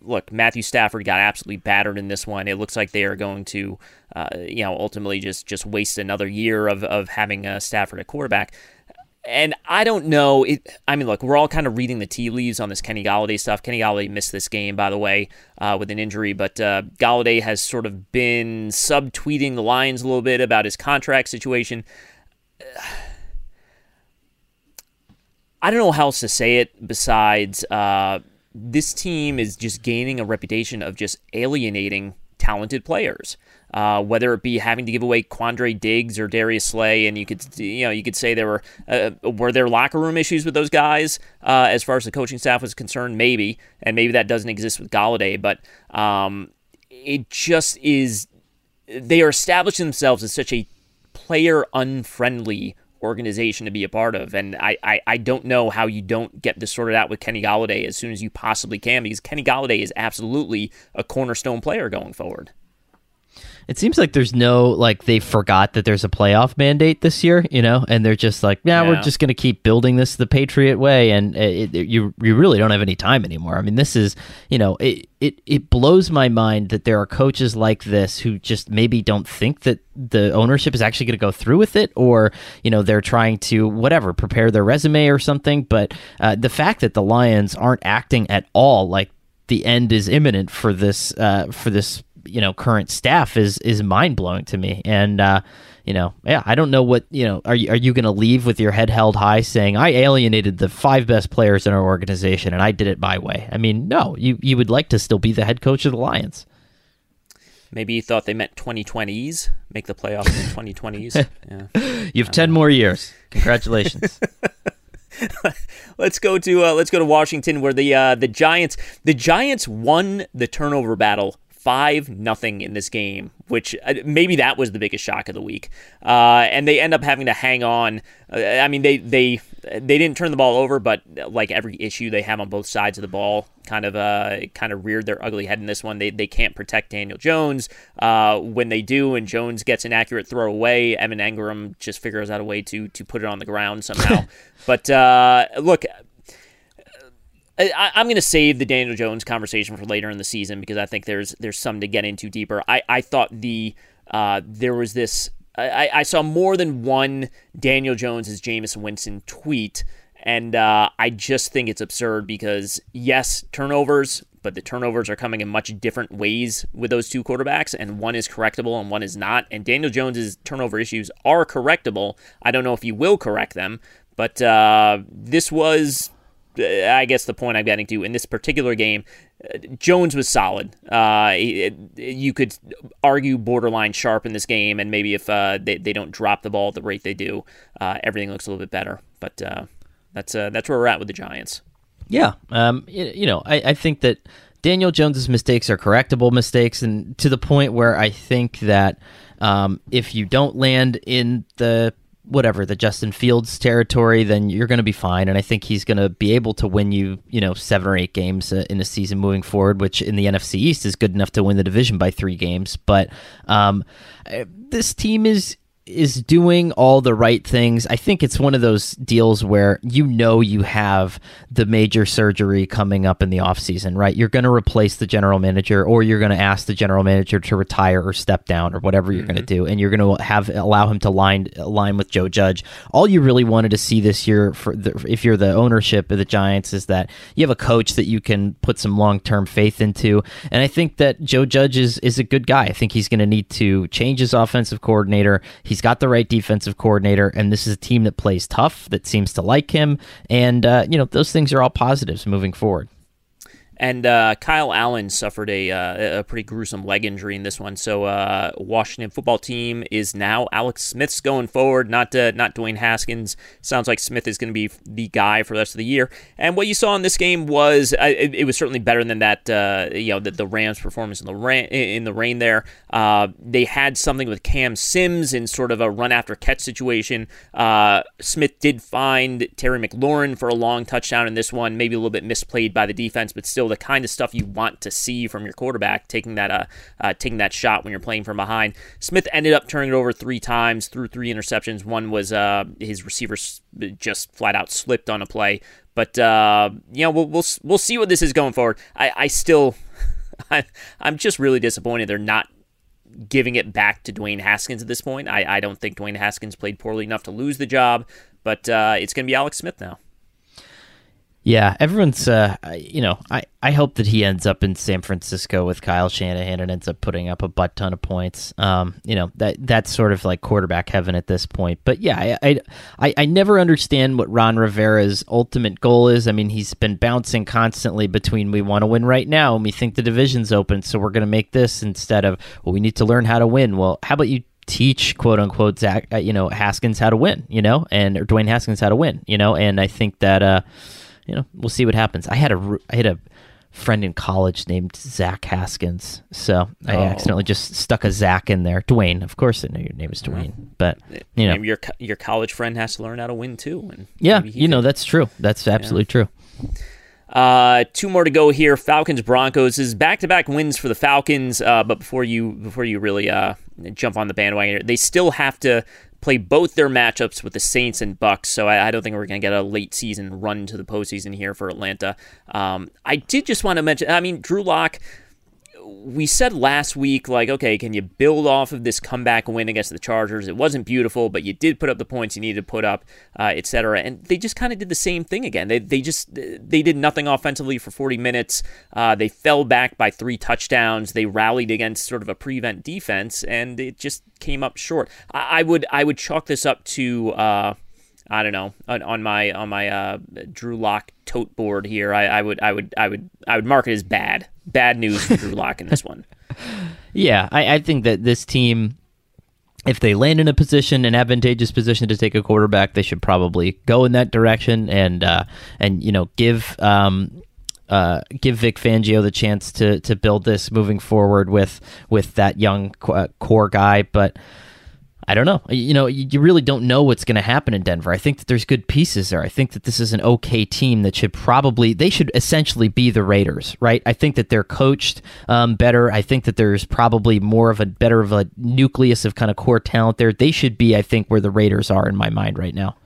look, Matthew Stafford got absolutely battered in this one. It looks like they are going to, uh, you know, ultimately just just waste another year of of having uh, Stafford at quarterback. And I don't know. It, I mean, look, we're all kind of reading the tea leaves on this Kenny Golladay stuff. Kenny Golladay missed this game, by the way, uh, with an injury, but uh, Golladay has sort of been subtweeting the Lions a little bit about his contract situation. I don't know how else to say it besides uh, this team is just gaining a reputation of just alienating talented players. Uh, whether it be having to give away Quandre Diggs or Darius Slay, and you could you know you could say there were uh, were there locker room issues with those guys uh, as far as the coaching staff was concerned, maybe, and maybe that doesn't exist with Golladay, but um, it just is. They are establishing themselves as such a player unfriendly organization to be a part of. And I, I, I, don't know how you don't get this sorted out with Kenny Golladay as soon as you possibly can, because Kenny Golladay is absolutely a cornerstone player going forward. It seems like there's no like they forgot that there's a playoff mandate this year, you know, and they're just like, yeah, Yeah. we're just going to keep building this the Patriot way, and it, it- you you really don't have any time anymore. I mean, this is you know, it it it blows my mind that there are coaches like this who just maybe don't think that the ownership is actually going to go through with it, or you know, they're trying to whatever prepare their resume or something. But uh, the fact that the Lions aren't acting at all like the end is imminent for this uh, for this you know current staff is is mind blowing to me. And uh, you know, yeah, I don't know what you know. Are you are you going to leave with your head held high, saying I alienated the five best players in our organization and I did it my way? I mean, no, you you would like to still be the head coach of the Lions. Maybe you thought they meant 2020s, make the playoffs in 2020s. Yeah. You have ten more years. Congratulations. let's go to uh, let's go to Washington, where the uh, the Giants the Giants won the turnover battle five nothing in this game, which uh, maybe that was the biggest shock of the week. Uh, and they end up having to hang on. Uh, I mean, they they they didn't turn the ball over, but uh, like every issue they have on both sides of the ball, kind of uh kind of reared their ugly head in this one. They they can't protect Daniel Jones. Uh, when they do, and Jones gets an accurate throw away, Evan Engram just figures out a way to to put it on the ground somehow. but uh, look. I, I'm going to save the Daniel Jones conversation for later in the season because I think there's there's some to get into deeper. I, I thought the uh, there was this I, I saw more than one Daniel Jones as Jameis Winston tweet, And uh, I just think it's absurd because, yes, turnovers, but the turnovers are coming in much different ways with those two quarterbacks, and one is correctable and one is not. And Daniel Jones's turnover issues are correctable. I don't know if he will correct them, but uh, this was, I guess, the point I'm getting to in this particular game. Uh, Jones was solid. Uh, you could argue borderline sharp in this game, and maybe if uh, they, they don't drop the ball at the rate they do, uh, everything looks a little bit better. But uh, that's uh, that's where we're at with the Giants. Yeah, um, you, you know, I, I think that Daniel Jones's mistakes are correctable mistakes, and to the point where I think that um, if you don't land in the whatever the Justin Fields territory, then you're going to be fine. And I think he's going to be able to win you, you know, seven or eight games uh, in a season moving forward, which in the NFC East is good enough to win the division by three games. But um, uh, this team is is doing all the right things. I think it's one of those deals where you know you have the major surgery coming up in the offseason, right? You're going to replace the general manager or you're going to ask the general manager to retire or step down or whatever you're mm-hmm. going to do and you're going to have allow him to line line with Joe Judge. All you really wanted to see this year for the, if you're the ownership of the Giants is that you have a coach that you can put some long-term faith into. And I think that Joe Judge is is a good guy. I think he's going to need to change his offensive coordinator. He's got the right defensive coordinator, and this is a team that plays tough, that seems to like him, and uh, you know those things are all positives moving forward. And uh, Kyle Allen suffered a, uh, a pretty gruesome leg injury in this one. So uh, Washington football team is now Alex Smith's going forward, not uh, not Dwayne Haskins. Sounds like Smith is going to be the guy for the rest of the year. And what you saw in this game was uh, it, it, was certainly better than that. Uh, you know the, the, Rams' performance in the rain in the rain there. they had something with Cam Sims in sort of a run after catch situation. Smith did find Terry McLaurin for a long touchdown in this one, maybe a little bit misplayed by the defense, but still the kind of stuff you want to see from your quarterback taking that uh, uh, taking that shot when you're playing from behind. Smith ended up turning it over three times, threw three interceptions. One was uh, his receiver just flat out slipped on a play. But uh, you know we'll, we'll we'll see what this is going forward. I, I still I, I'm just really disappointed they're not giving it back to Dwayne Haskins at this point. I, I don't think Dwayne Haskins played poorly enough to lose the job, but uh, it's going to be Alex Smith now. Yeah, everyone's, uh, you know, I, I hope that he ends up in San Francisco with Kyle Shanahan and ends up putting up a butt ton of points. Um, you know, that that's sort of like quarterback heaven at this point. But yeah, I, I, I never understand what Ron Rivera's ultimate goal is. I mean, he's been bouncing constantly between we want to win right now and we think the division's open, so we're going to make this instead of, well, we need to learn how to win. Well, how about you teach quote unquote Zach, uh, you know, Haskins how to win, you know, and or Dwayne Haskins how to win, you know, and I think that, uh, you know, we'll see what happens. I had a I had a friend in college named Zach Haskins, so I oh. accidentally just stuck a Zach in there. Dwayne, of course, I know your name is Dwayne, but you know, your your college friend has to learn how to win too. And yeah, you know that's true. That's absolutely yeah. true. Uh, two more to go here. Falcons Broncos is back to back wins for the Falcons. Uh, but before you before you really uh, jump on the bandwagon, they still have to play both their matchups with the Saints and Bucs. So I, I don't think we're going to get a late season run to the postseason here for Atlanta. Um, I did just want to mention. I mean, Drew Lock we said last week, like, okay, can you build off of this comeback win against the Chargers? It wasn't beautiful, but you did put up the points you needed to put up, uh, etc. And they just kind of did the same thing again. They, they just they did nothing offensively for 40 minutes. Uh, they fell back by three touchdowns. They rallied against sort of a prevent defense, and it just came up short. I, I would I would chalk this up to. Uh, I don't know on, on my on my uh, Drew Lock tote board here. I, I, would I would I would I would mark it as bad. Bad news for Drew Lock in this one. Yeah, I, I think that this team, if they land in a position, an advantageous position to take a quarterback, they should probably go in that direction and uh, and you know give um, uh, give Vic Fangio the chance to to build this moving forward with with that young core guy, but. I don't know. You know, you really don't know what's going to happen in Denver. I think that there's good pieces there. I think that this is an okay team that should probably they should essentially be the Raiders, right? I think that they're coached um, better. I think that there's probably more of a better of a nucleus of kind of core talent there. They should be, I think, where the Raiders are in my mind right now.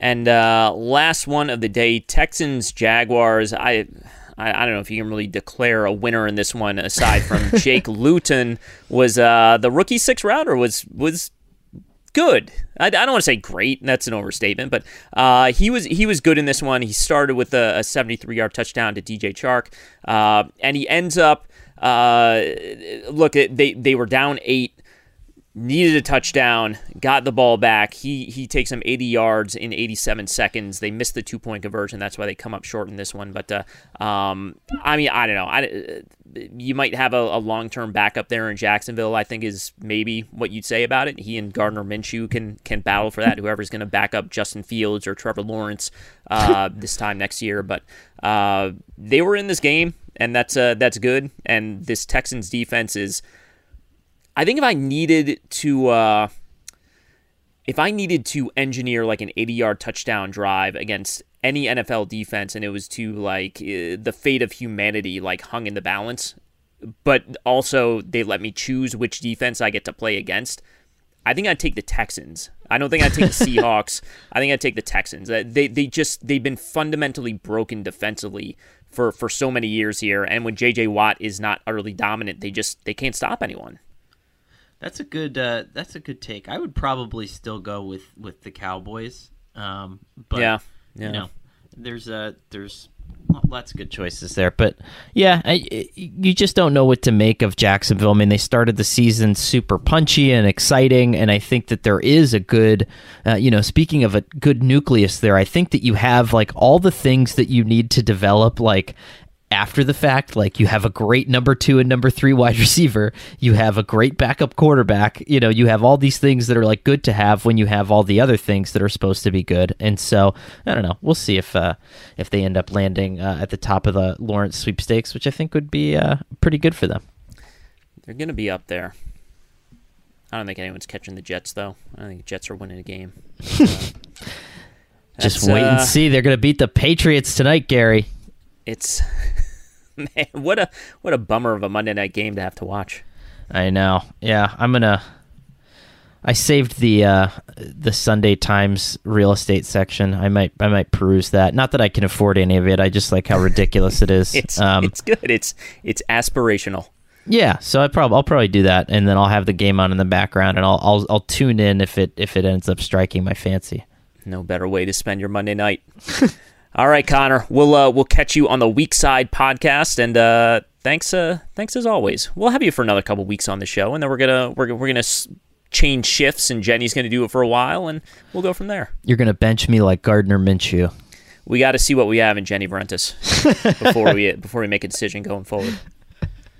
And uh, last one of the day, Texans Jaguars. I I, I, don't know if you can really declare a winner in this one aside from Jake Luton was uh, the rookie six rounder was was good. I, I don't want to say great. That's an overstatement, but uh, he was he was good in this one. He started with a, a 73 yard touchdown to DJ Chark, uh, and he ends up. Uh, look, they they were down eight needed a touchdown, got the ball back. He he takes them 80 yards in 87 seconds. They missed the two point conversion. That's why they come up short in this one. But uh, um, I mean, I don't know. I, you might have a, a long term backup there in Jacksonville. I think is maybe what you'd say about it. He and Gardner Minshew can can battle for that. Whoever's going to back up Justin Fields or Trevor Lawrence uh, this time next year. But uh, they were in this game, and that's uh, that's good. And this Texans defense is I think if I needed to, uh, if I needed to engineer like an 80 yard touchdown drive against any NFL defense and it was to like uh, the fate of humanity like hung in the balance, but also they let me choose which defense I get to play against, I think I'd take the Texans. I don't think I'd take the Seahawks. I think I'd take the Texans. Uh, they they just they've been fundamentally broken defensively for for so many years here, and when JJ Watt is not utterly dominant, they just they can't stop anyone. That's a good. Uh, that's a good take. I would probably still go with with the Cowboys. Um, but yeah, yeah. you know, there's a there's lots of good choices there. But yeah, I, you just don't know what to make of Jacksonville. I mean, they started the season super punchy and exciting, and I think that there is a good, uh, you know, speaking of a good nucleus there, I think that you have like all the things that you need to develop, like after the fact. Like you have a great number two and number three wide receiver. You have a great backup quarterback. You know, you have all these things that are like good to have when you have all the other things that are supposed to be good. And so I don't know. We'll see if uh, if they end up landing uh, at the top of the Lawrence sweepstakes, which I think would be uh, pretty good for them. They're going to be up there. I don't think anyone's catching the Jets though. I think the Jets are winning a game. Just wait and uh, see. They're going to beat the Patriots tonight, Gary. It's man, what a what a bummer of a Monday night game to have to watch. I know. Yeah, I'm gonna. I saved the uh, the Sunday Times real estate section. I might I might peruse that. Not that I can afford any of it. I just like how ridiculous it is. it's um, it's good. It's it's aspirational. Yeah, so I probably I'll probably do that, and then I'll have the game on in the background, and I'll I'll I'll tune in if it if it ends up striking my fancy. No better way to spend your Monday night. All right, Conor. We'll uh, we'll catch you on the week side podcast, and uh, thanks uh, thanks as always. We'll have you for another couple weeks on the show, and then we're gonna we're we're gonna change shifts, and Jenny's gonna do it for a while, and we'll go from there. You're gonna bench me like Gardner Minshew. We got to see what we have in Jenny Vrentas before we before we make a decision going forward.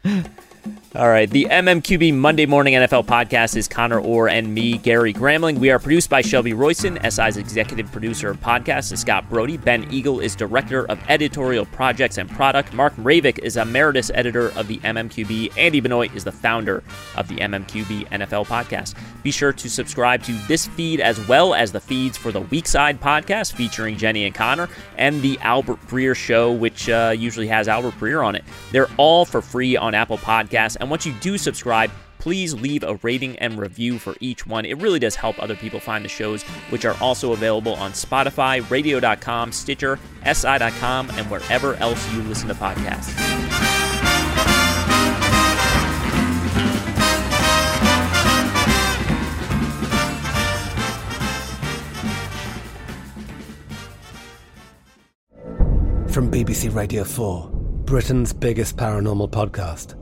All right, the MMQB Monday Morning NFL podcast is Conor Orr and me, Gary Gramling. We are produced by Shelby Royston. SI's executive producer of podcasts is Scott Brody. Ben Eagle is director of editorial projects and product. Mark Mravic is emeritus editor of the MMQB. Andy Benoit is the founder of the MMQB NFL podcast. Be sure to subscribe to this feed as well as the feeds for the Weekside podcast featuring Jenny and Conor and the Albert Breer show, which uh, usually has Albert Breer on it. They're all for free on Apple Podcasts. And once you do subscribe, please leave a rating and review for each one. It really does help other people find the shows, which are also available on Spotify, radio.com, Stitcher, SI.com, and wherever else you listen to podcasts. From BBC Radio 4, Britain's biggest paranormal podcast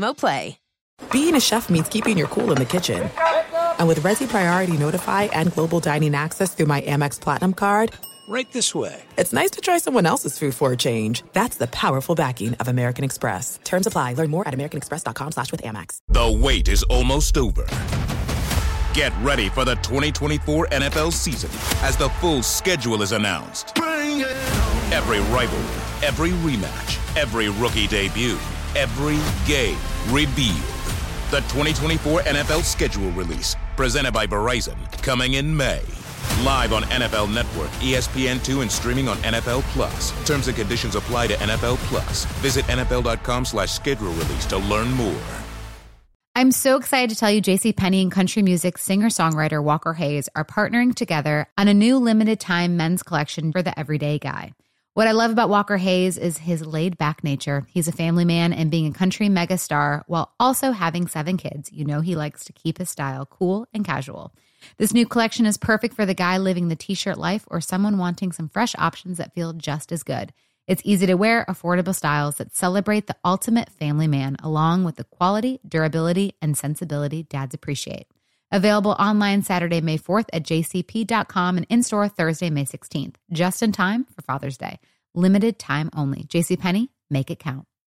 Xumo Play. Being a chef means keeping your cool in the kitchen. And with Resi Priority Notify and Global Dining Access through my Amex Platinum card, Right this way. it's nice to try someone else's food for a change. That's the powerful backing of American Express. Terms apply. Learn more at americanexpress.com slash with Amex. The wait is almost over. Get ready for the 2024 NFL season as the full schedule is announced. Every rivalry, every rematch, every rookie debut, every game revealed. The 2024 NFL schedule release, presented by Verizon, coming in May. Live on NFL Network, E ESPN2, and streaming on NFL Plus. Terms and conditions apply to NFL Plus. Visit NFL.com slash schedule release to learn more. I'm so excited to tell you JC Penney and country music singer-songwriter Walker Hayes are partnering together on a new limited time men's collection for the everyday guy. What I love about Walker Hayes is his laid-back nature. He's a family man and being a country megastar while also having seven kids. You know he likes to keep his style cool and casual. This new collection is perfect for the guy living the t-shirt life or someone wanting some fresh options that feel just as good. It's easy to wear, affordable styles that celebrate the ultimate family man, along with the quality, durability, and sensibility dads appreciate. Available online Saturday, May 4th at jcp.com and in store Thursday, May 16th, just in time for Father's Day. Limited time only. JCPenney, make it count.